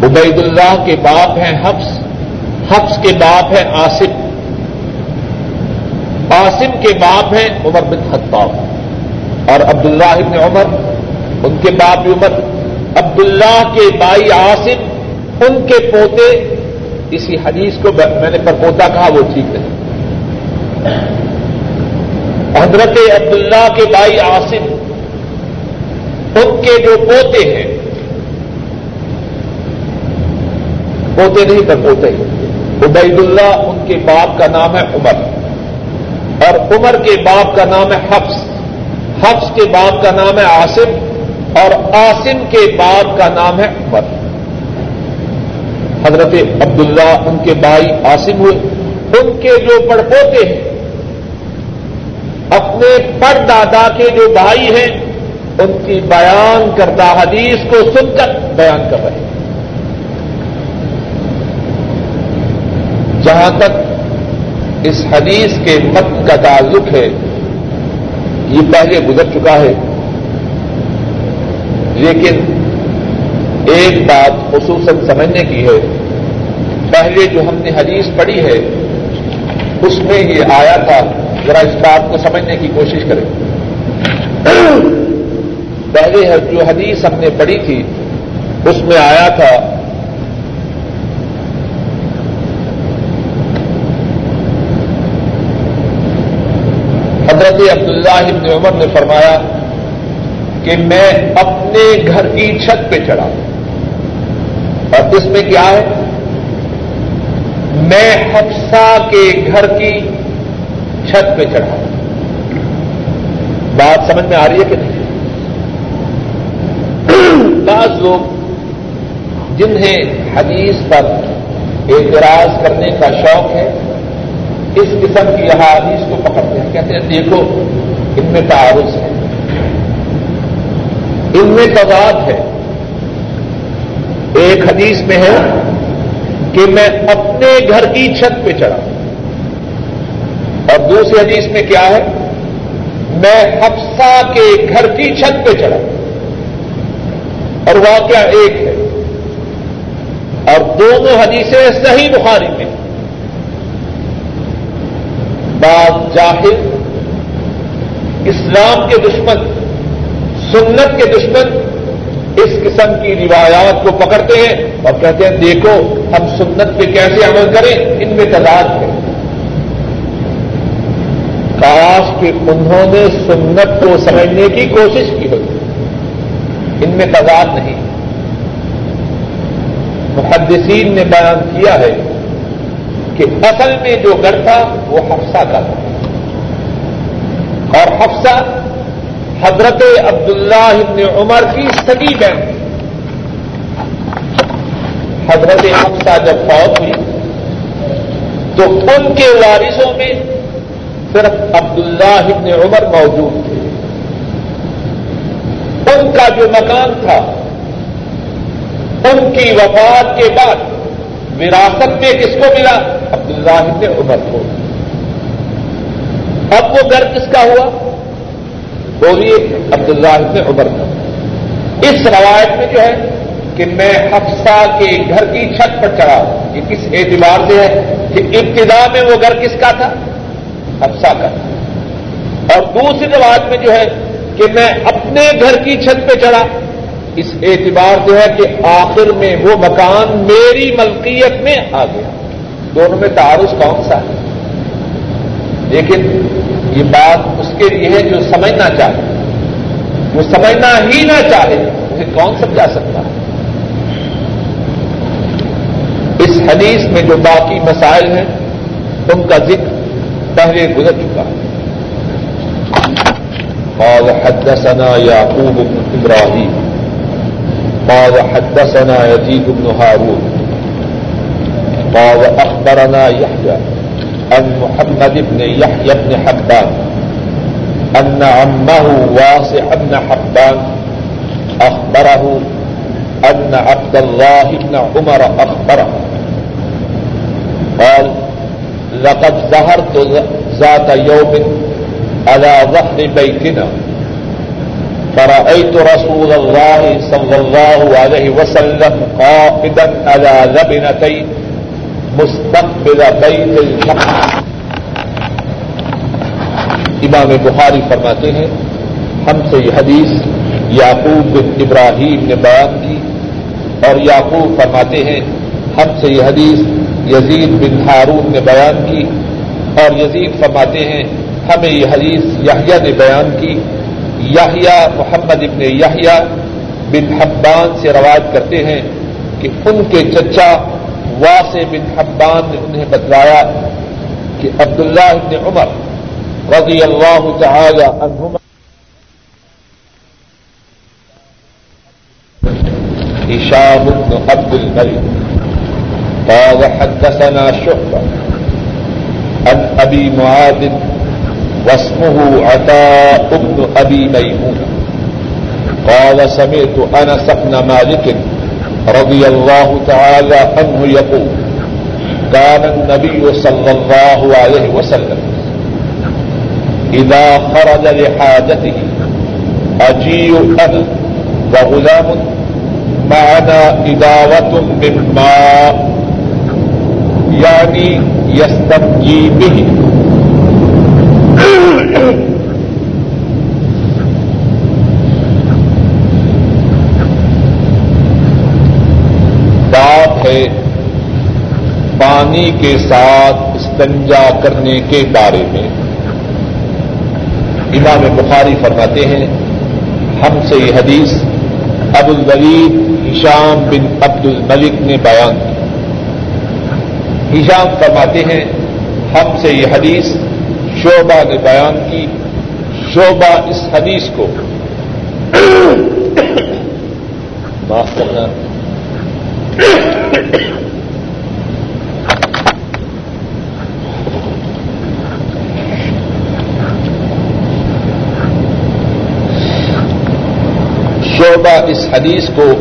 عبید اللہ کے باپ ہیں حفظ حفظ کے باپ ہیں آصم آصم کے باپ ہیں عمر بن خطاب۔ اور عبداللہ ابن عمر، ان کے باپ عمر۔ عبداللہ کے بائی آصم ان کے پوتے۔ اسی حدیث کو میں نے پرپوتا کہا، وہ ٹھیک نہیں۔ حضرت عبداللہ کے بھائی آصف، ان کے جو پوتے ہیں، پوتے نہیں، پر پوتے عبید اللہ ان کے باپ کا نام ہے عمر اور عمر کے باپ کا نام ہے حفظ حفظ کے باپ کا نام ہے آصف اور آصم کے باپ کا نام ہے عمر حضرت عبداللہ ان کے بھائی آصم ہوئے ان کے جو پڑپوتے ہیں اپنے پڑ دادا کے جو بھائی ہیں ان کی بیان کردہ حدیث کو سن کر بیان کر رہے ہیں جہاں تک اس حدیث کے متن کا تعلق ہے، یہ پہلے گزر چکا ہے۔ لیکن ایک بات خصوصاً سمجھنے کی ہے، پہلے جو ہم نے حدیث پڑھی ہے، اس میں یہ آیا تھا، ذرا اس بات کو سمجھنے کی کوشش کریں۔ پہلے جو حدیث ہم نے پڑھی تھی، اس میں آیا تھا حضرت عبداللہ ابن عمر نے فرمایا کہ میں اپنے گھر کی چھت پہ چڑھا اور اس میں کیا ہے؟ میں حفصہ کے گھر کی چھت پہ چڑھا بات سمجھ میں آ رہی ہے کہ نہیں؟ بعض لوگ جنہیں حدیث پر اعتراض کرنے کا شوق ہے اس قسم کی یہاں کو پکڑتے ہیں۔ کہتے ہیں، دیکھو، ان میں تعارض ہے۔ ان میں تضاد ہے۔ ایک حدیث میں ہے کہ میں اپنے گھر کی چھت پہ چڑھا۔ اور دوسری حدیث میں کیا ہے؟ میں حفصہ کے گھر کی چھت پہ چڑھا۔ اور واقعہ ایک ہے۔ اور دونوں حدیثیں صحیح بخاری میں۔ بعض جاہل، اسلام کے دشمن، سنت کے دشمن اس قسم کی روایات کو پکڑتے ہیں اور کہتے ہیں، دیکھو ہم سنت پہ کیسے عمل کریں، ان میں تعداد ہے۔ کاش کہ انہوں نے سنت کو سمجھنے کی کوشش کی ہوئی ان میں تعداد نہیں۔ محدثین نے بیان کیا ہے کہ اصل میں جو گھر تھا وہ حفصہ کا تھا۔ اور حفصہ حضرت عبداللہ ابن عمر کی سگی بہن حضرت حفصہ جب فوت ہوئی تو ان کے وارثوں میں صرف عبداللہ ابن عمر موجود تھے۔ ان کا جو مکان تھا، ان کی وفات کے بعد وراثت میں کس کو ملا؟ عبداللہ ابن عمر کو۔ اب وہ گھر کس کا ہوا؟ بولیے عبداللہ ابن عمر کا۔ اس روایت میں جو ہے کہ میں حفصہ کے گھر کی چھت پر چڑھا یہ کس اعتبار سے ہے کہ ابتدا میں وہ گھر کس کا تھا؟ حفصہ کا۔ تھا اور دوسری روایت میں جو ہے کہ میں اپنے گھر کی چھت پہ چڑھا۔ اس اعتبار سے ہے کہ آخر میں وہ مکان میری ملکیت میں آ گیا۔ دونوں میں تعارف کون سا ہے؟ لیکن یہ بات اس کے لیے ہے جو سمجھنا چاہے۔ وہ سمجھنا ہی نہ چاہے، اسے کون سمجھا سکتا ہے؟ اس حدیث میں جو باقی مسائل ہیں، ان کا ذکر پہلے گزر چکا ہے۔ قال حدثنا يعقوب بن ابراهيم قال حدثنا يزيد بن هارون. قال اخبرنا يحيى عن محمد بن يحيى بن حبان ان عمه واسع بن حبان اخبره ان عبد الله بن عمر اخبره قال لقد ظهرت ذات يوم على ظهر بيتنا. فرأيت رسول الله صلى الله عليه وسلم قائدا على لبنتين مستقبل بيت امام بخاری فرماتے ہیں، ہم سے یہ حدیث یعقوب بن ابراہیم نے بیان کی اور یعقوب فرماتے ہیں، ہم سے یہ حدیث یزید بن ہارون نے بیان کی اور یزید فرماتے ہیں، ہمیں یہ حدیث یاہیا نے بیان کی یاہیا محمد ابن یاہیا بن حبان سے روایت کرتے ہیں کہ ان کے چچا واسع بن حبان نے انہیں بتلایا کہ عبداللہ ابن عمر رضی اللہ تعالی عنہما هشام بن عبد الملك قال حدثنا شعبة عن أبي معاذ واسمه عطاء بن أبي ميمون. قال سمعت أنس بن مالك رضي الله تعالى عنه يقول، كان النبي صلى الله عليه وسلم إذا خرج لحاجته، أجيء أنا وغلام معنا إداوة من ماء، يعني يستنجي به. بات ہے۔ پانی کے ساتھ استنجا کرنے کے بارے میں۔ امام بخاری فرماتے ہیں، ہم سے یہ حدیث ابو الولید ہشام بن عبد الملک نے بیان کی۔ ہشام فرماتے ہیں، ہم سے یہ حدیث شعبہ نے بیان کی، شعبہ اس حدیث کو۔ معاف کرنا۔ شعبہ اس حدیث کو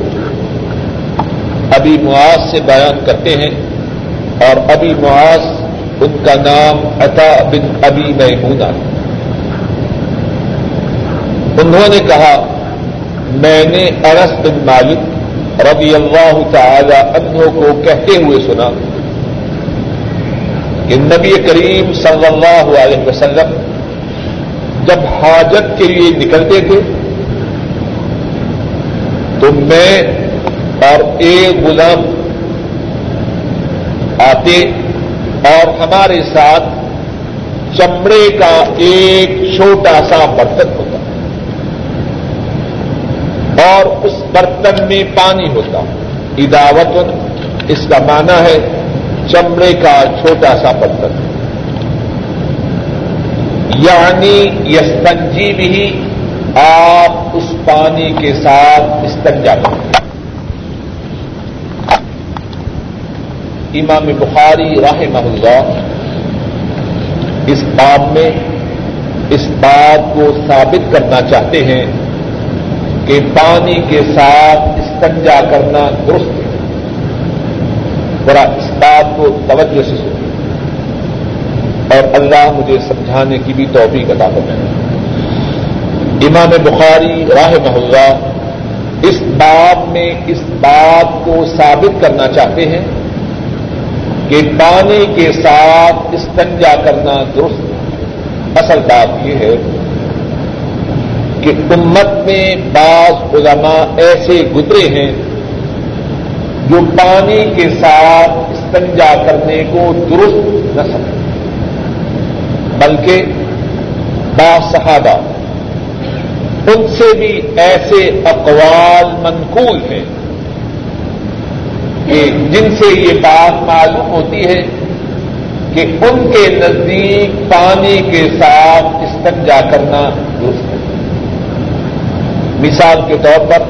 ابھی معاذ سے بیان کرتے ہیں اور ابھی معاذ ان کا نام عطا بن ابی میمونہ۔ انہوں نے کہا، میں نے ارس بن مالک رضی اللہ تعالی عنہ کو کہتے ہوئے سنا کہ نبی کریم صلی اللہ علیہ وسلم جب حاجت کے لیے نکلتے تھے، تو میں اور ایک غلام آتے اور ہمارے ساتھ چمڑے کا ایک چھوٹا سا برتن ہوتا اور اس برتن میں پانی ہوتا اداوت اس کا معنی ہے چمڑے کا چھوٹا سا برتن۔ یعنی یستنجی بھی آپ اس پانی کے ساتھ استنجا کریں امام بخاری راہ اللہ اس باب میں اس بات کو ثابت کرنا چاہتے ہیں کہ پانی کے ساتھ استنجا کرنا درست ہے۔ ذرا اس بات کو توجہ سے سنیے۔ اور اللہ مجھے سمجھانے کی بھی توفیق عطا کرنا امام بخاری راہ محلہ اس باب میں اس بات کو ثابت کرنا چاہتے ہیں کہ پانی کے ساتھ استنجا کرنا درست اصل بات یہ ہے کہ امت میں بعض علماء ایسے گزرے ہیں جو پانی کے ساتھ استنجا کرنے کو درست نہ سمجھتے بلکہ صحابہ ان سے بھی ایسے اقوال منقول ہیں کہ جن سے یہ بات معلوم ہوتی ہے کہ ان کے نزدیک پانی کے ساتھ استنجا کرنا درست ہے۔ مثال کے طور پر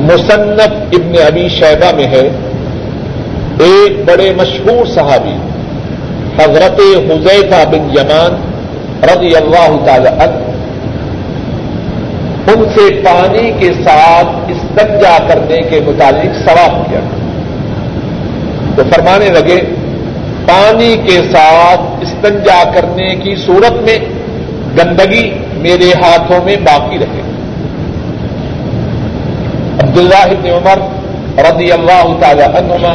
مصنف ابن ابی شیبہ میں ہے ایک بڑے مشہور صحابی، حضرت حزیفہ بن یمان رضی اللہ تعالی عنہ۔ ان سے پانی کے ساتھ استنجا کرنے کے متعلق سوال کیا۔ تو فرمانے لگے، پانی کے ساتھ استنجا کرنے کی صورت میں گندگی میرے ہاتھوں میں باقی رہے۔ عبداللہ بن عمر رضی اللہ تعالی عنہما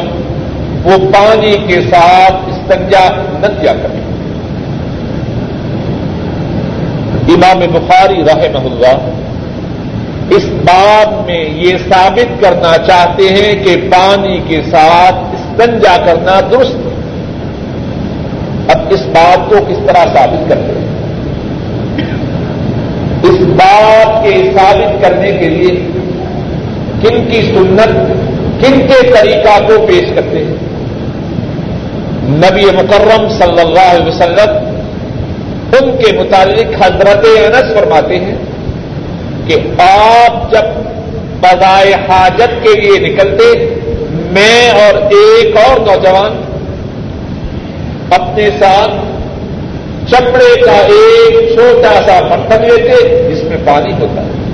وہ پانی کے ساتھ استنجا نہ کیا کریں امام بخاری رحمہ اللہ اس بات میں یہ ثابت کرنا چاہتے ہیں کہ پانی کے ساتھ استنجا کرنا درست اب اس بات کو کس طرح ثابت کرتے ہیں؟ اس بات کے ثابت کرنے کے لیے کن کی سنت، کن کے طریقہ کو پیش کرتے ہیں؟ نبی مکرم صلی اللہ علیہ وسلم ان کے متعلق حضرت انس فرماتے ہیں کہ آپ جب بذائے حاجت کے لیے نکلتے، میں اور ایک اور نوجوان اپنے ساتھ چپڑے کا ایک چھوٹا سا برتن لیتے، جس میں پانی ہوتا۔ ہے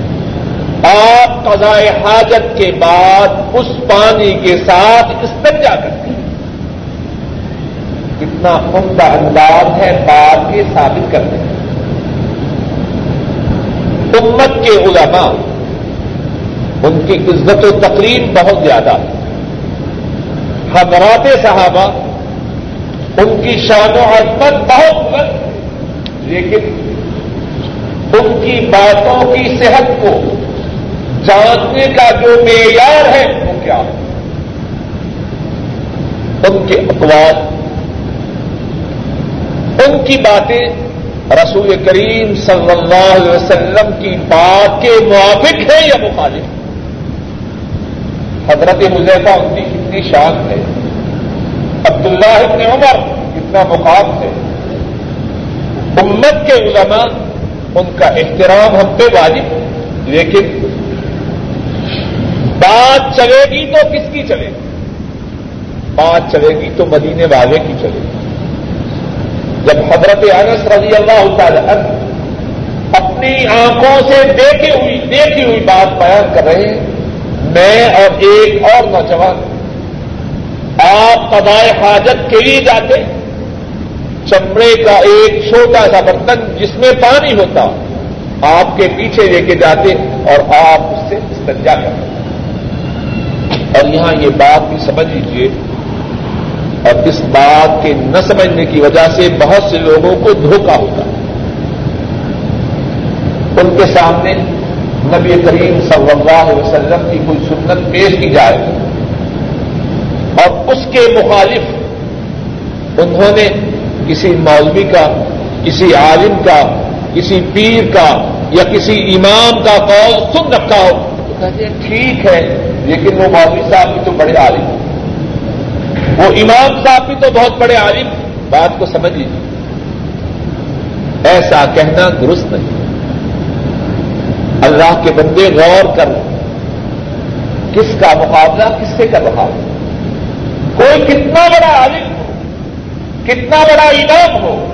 آپ قضائے حاجت کے بعد اس پانی کے ساتھ استنجا کرتے۔ ہیں کتنا عمدہ انداز ہے بات کے ثابت کرنے ہیں امت کے علماء، ان کی عزت و تقریب بہت زیادہ۔ حضرات صحابہ، ان کی شان و عظمت بہت بلند لیکن ان کی باتوں کی صحت کو جاننے کا جو معیار ہے، وہ کیا؟ ان کے اقوال۔ ان کی باتیں رسول کریم صلی اللہ علیہ وسلم کی بات کے موافق ہے یا مخالف حضرت مزیفہ ان کی کتنی شان ہے، عبداللہ ابن عمر کتنا مقام ہے۔ امت کے علماء ان کا احترام ہم پہ واجب لیکن بات چلے گی تو کس کی چلے گی؟ بات چلے گی تو مدینے والے کی چلے گی۔ جب حضرت انس رضی اللہ تعالی اپنی آنکھوں سے دیکھی ہوئی دیکھی ہوئی بات بیان کر رہے ہیں، میں اور ایک اور نوجوان آپ قضائے حاجت کے لیے جاتے چمڑے کا ایک چھوٹا سا برتن جس میں پانی ہوتا آپ کے پیچھے لے کے جاتے اور آپ اس سے استنجا کرتے اور یہاں یہ بات بھی سمجھ لیجیے اور اس بات کے نہ سمجھنے کی وجہ سے بہت سے لوگوں کو دھوکہ ہوتا ہے۔ ان کے سامنے نبی کریم صلی اللہ علیہ وسلم کی کوئی سنت پیش کی جائے۔ اور اس کے مخالف انہوں نے کسی مولوی کا، کسی عالم کا، کسی پیر کا یا کسی امام کا قول سن رکھا ہو۔ تو کہتے ہیں، ٹھیک ہے، لیکن وہ مولوی صاحب بھی تو بڑے عالم ہیں۔ وہ امام صاحب بھی تو بہت بڑے عالم بات کو سمجھ لیجیے ایسا کہنا درست نہیں۔ اللہ کے بندے غور کر۔ کس کا مقابلہ کس سے کر رہا ہو کوئی کتنا بڑا عالم ہو، کتنا بڑا امام ہو،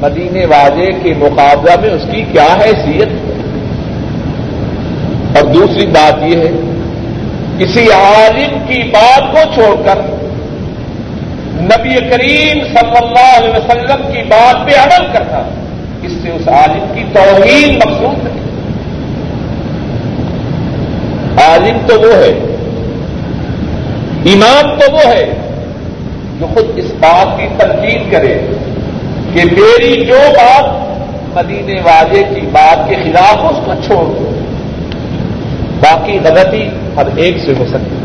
مدینے والے کے مقابلہ میں اس کی کیا حیثیت اور دوسری بات یہ ہے، کسی عالم کی بات کو چھوڑ کر نبی کریم صلی اللہ علیہ وسلم کی بات پہ عمل کرنا اس سے اس عالم کی توہین مقصود ہے۔ عالم تو وہ ہے، امام تو وہ ہے جو خود اس بات کی تنقید کرے کہ میری جو بات مدینے والے کی بات کے خلاف اس کو چھوڑ دو۔ باقی غلطی ہر ایک سے ہو سکتی۔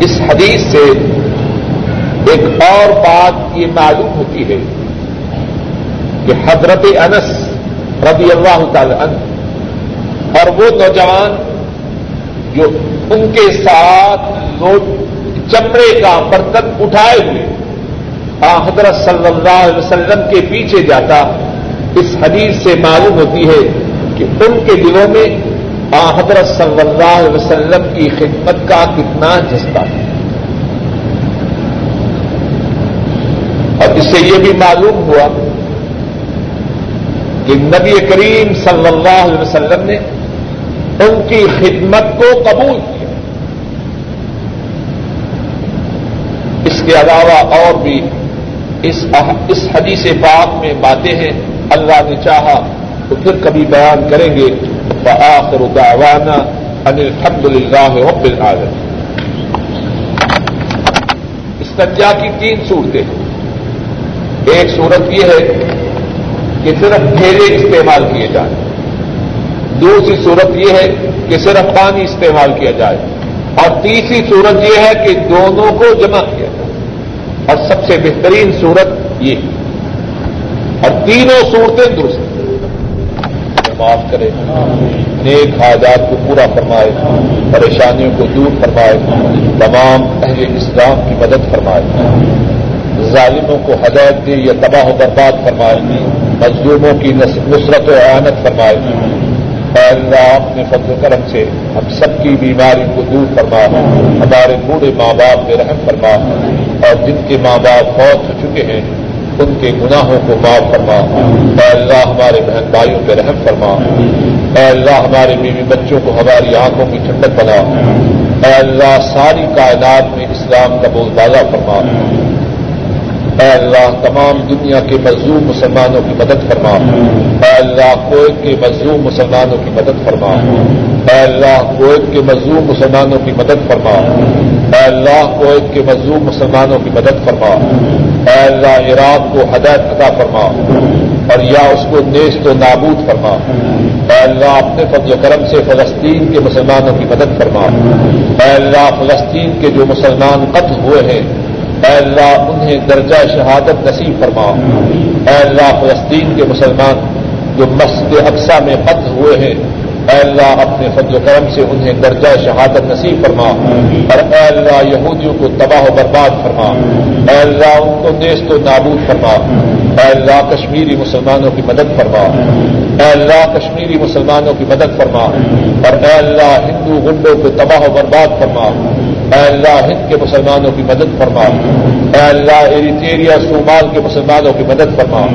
اس حدیث سے ایک اور بات یہ معلوم ہوتی ہے کہ حضرت انس رضی اللہ تعالی عنہ اور وہ نوجوان جو ان کے ساتھ چمڑے کا برتن اٹھائے ہوئے حضرت صلی اللہ علیہ وسلم کے پیچھے جاتا، اس حدیث سے معلوم ہوتی ہے کہ ان کے دلوں میں حضرت صلی اللہ علیہ وسلم کی خدمت کا کتنا جذبہ ہے۔ اس سے یہ بھی معلوم ہوا کہ نبی کریم صلی اللہ علیہ وسلم نے ان کی خدمت کو قبول کیا۔ اس کے علاوہ اور بھی اس حدیث پاک میں باتیں ہیں۔ اللہ نے چاہا تو پھر کبھی بیان کریں گے۔ بآخر دعوانا ان الحمد للہ رب العالمین۔ استنجا کی تین صورتیں ہیں۔ ایک صورت یہ ہے کہ صرف ڈھیرے استعمال کیے جائیں۔ دوسری صورت یہ ہے کہ صرف پانی استعمال کیا جائے۔ اور تیسری صورت یہ ہے کہ دونوں کو جمع کیا جائے۔ اور سب سے بہترین صورت یہ۔ اور تینوں صورتیں درست معاف کرے۔ نیک حاجات کو پورا فرمائے۔ پریشانیوں کو دور فرمائے۔ تمام اہل اسلام کی مدد فرمائے۔ ظالموں کو ہدایت دے یا تباہ و برباد فرمائے مزدوروں کی نصرت و اعانت فرمائے۔ گی اللہ، اپنے فضل کرم سے ہم سب کی بیماری کو دور فرما۔ ہمارے بوڑھے ماں باپ میں رحم فرما۔ اور جن کے ماں باپ فوت ہو چکے ہیں، ان کے گناہوں کو معاف فرما۔ اے اللہ، ہمارے بہن بھائیوں پہ رحم فرما۔ اے اللہ، ہمارے بیوی بچوں کو ہماری آنکھوں کی ٹھنڈک بنا۔ اے اللہ، ساری کائنات میں اسلام کا بول بالا فرما۔ اے اللہ، تمام دنیا کے مظلوم مسلمانوں کی مدد فرما۔ اے اللہ کویت کے مظلوم مسلمانوں کی مدد فرما۔ اے اللہ کویت کے مظلوم مسلمانوں کی مدد فرما۔ اے اللہ کویت کے مظلوم مسلمانوں کی مدد فرما۔ اے اللہ، عراق کو ہدایت عطا فرما۔ اور یا اس کو نیست و نابود فرما۔ اے اللہ، اپنے فضل و کرم سے فلسطین کے مسلمانوں کی مدد فرما۔ اے اللہ، فلسطین کے جو مسلمان قتل ہوئے ہیں اے اللہ، انہیں درجہ شہادت نصیب فرما اے اللہ، فلسطین کے مسلمان جو مسجد اقسا میں قتل ہوئے ہیں، اے اللہ، اپنے فضل و کرم سے انہیں درجہ شہادت نصیب فرما اور اے اللہ، یہودیوں کو تباہ و برباد فرما اے اللہ، ان کو نیست و نابود فرما اے اللہ، کشمیری مسلمانوں کی مدد فرما اے اللہ، کشمیری مسلمانوں کی مدد فرما اور اے اللہ، ہندو گنڈوں کو تباہ و برباد فرما اے اللہ، ہند کے مسلمانوں کی مدد فرما۔ اے اللہ ایریٹیریا صومال کے مسلمانوں کی مدد فرما۔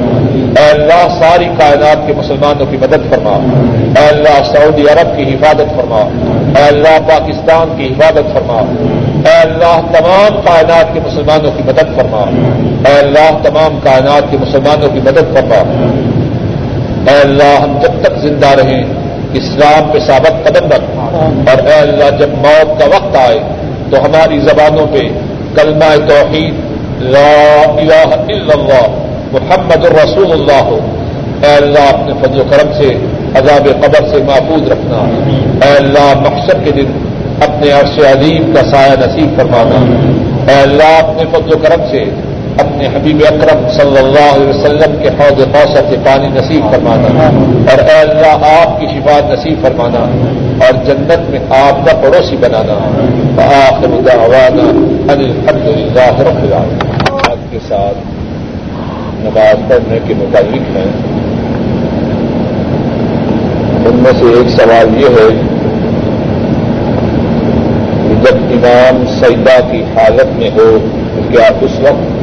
اے اللہ، ساری کائنات کے مسلمانوں کی مدد فرما۔ اے اللہ، سعودی عرب کی حفاظت فرما۔ اے اللہ، پاکستان کی حفاظت فرما۔ اے اللہ، تمام کائنات کے مسلمانوں کی مدد فرما۔ اے اللہ، تمام کائنات کے مسلمانوں کی مدد فرما۔ اے اللہ، ہم جب تک زندہ رہیں، اسلام پہ ثابت قدم رکھ۔ اور اے اللہ، جب موت کا وقت آئے تو ہماری زبانوں پہ کلمہ توحید، لا الہ الا اللہ، محمد الرسول اللہ ہو۔ اے اللہ، اپنے فضل و کرم سے، عذاب قبر سے محفوظ رکھنا۔ اے اللہ، مقصد کے دن اپنے عرش عظیم کا سایہ نصیب فرمانا۔ اے اللہ، اپنے فضل و کرم سے اپنے حبیب اکرم صلی اللہ علیہ وسلم کے حوض قوثر سے پانی نصیب فرمانا اور اے اللہ آپ کی شفات نصیب فرمانا اور جنت میں آپ کا پڑوسی بنانا آخر دعوانا الحمد للہ رب العالمین آپ کے ساتھ نماز پڑھنے کے متعلق ہیں۔ ان میں سے ایک سوال یہ ہے کہ جب امام سیدہ کی حالت میں ہو تو کیا اس وقت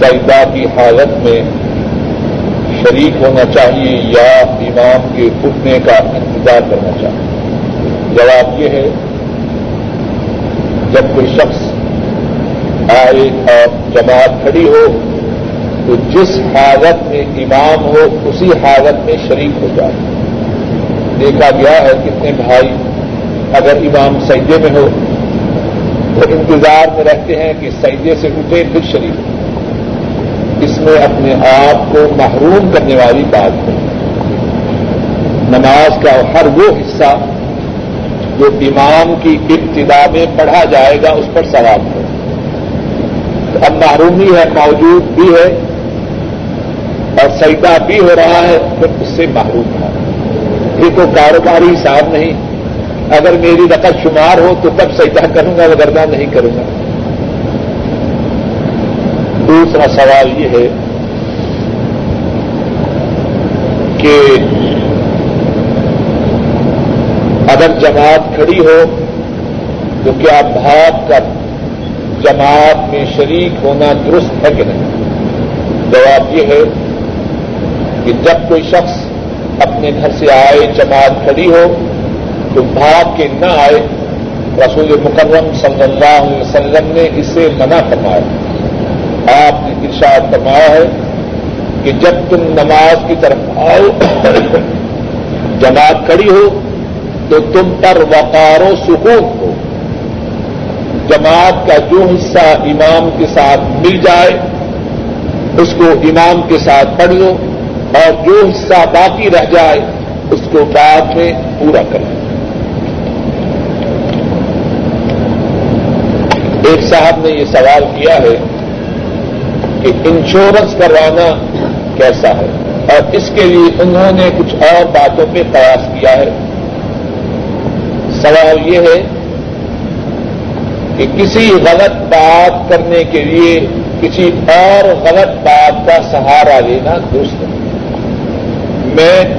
سیدہ کی حالت میں شریک ہونا چاہیے یا امام کے اٹھنے کا انتظار کرنا چاہیے؟ جواب یہ ہے، جب کوئی شخص آئے اور جماعت کھڑی ہو، تو جس حالت میں امام ہو، اسی حالت میں شریک ہو جائے۔ دیکھا گیا ہے کتنے بھائی اگر امام سیدے میں ہو، تو انتظار میں رہتے ہیں کہ سیدے سے اٹھے پھر شریف اس میں اپنے آپ کو محروم کرنے والی بات ہے۔ نماز کا ہر وہ حصہ جو امام کی ابتدا میں پڑھا جائے گا، اس پر سوال ہے۔ اب محرومی ہے، موجود بھی ہے اور سیدا بھی ہو رہا ہے پھر اس سے محروم ہے۔ یہ تو کاروباری حساب نہیں۔ اگر میری رقم شمار ہو تو کب سجدہ کروں گا وغیرہ نہیں کروں گا۔ دوسرا سوال یہ ہے کہ اگر جماعت کھڑی ہو تو کیا بھاگ کر جماعت میں شریک ہونا درست ہے کہ نہیں؟ جواب یہ ہے کہ جب کوئی شخص اپنے گھر سے آئے، جماعت کھڑی ہو، تو بھاگ کے نہ آئے، رسول مکرم صلی اللہ علیہ وسلم نے اسے منع فرمایا۔ آپ نے ارشاد فرمایا ہے کہ جب تم نماز کی طرف آؤ، جماعت کھڑی ہو، تو تم پر وقار و سکون ہو۔ جماعت کا جو حصہ امام کے ساتھ مل جائے، اس کو امام کے ساتھ پڑھ لو اور جو حصہ باقی رہ جائے، اس کو بعد میں پورا کر لو ایک صاحب نے یہ سوال کیا ہے کہ انشورنس کروانا کیسا ہے؟ اور اس کے لیے انہوں نے کچھ اور باتوں پہ قیاس کیا ہے۔ سوال یہ ہے کہ کسی غلط بات کرنے کے لیے کسی اور غلط بات کا سہارا لینا درست ہے۔ میں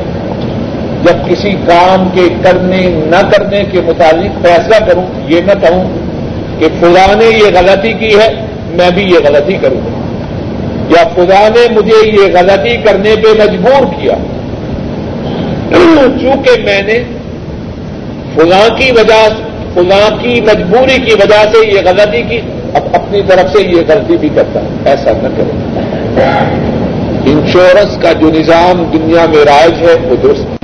جب کسی کام کے کرنے نہ کرنے کے متعلق فیصلہ کروں، یہ نہ کہوں کہ خدا نے یہ غلطی کی ہے، میں بھی یہ غلطی کروں۔ گا یا خدا نے مجھے یہ غلطی کرنے پہ مجبور کیا؟ چونکہ میں نے فلاں کی وجہ فلاں کی مجبوری کی وجہ سے یہ غلطی کی، اب اپنی طرف سے یہ غلطی بھی کرتا ہوں۔ ایسا نہ کرے انشورنس کا جو نظام دنیا میں رائج ہے، وہ درست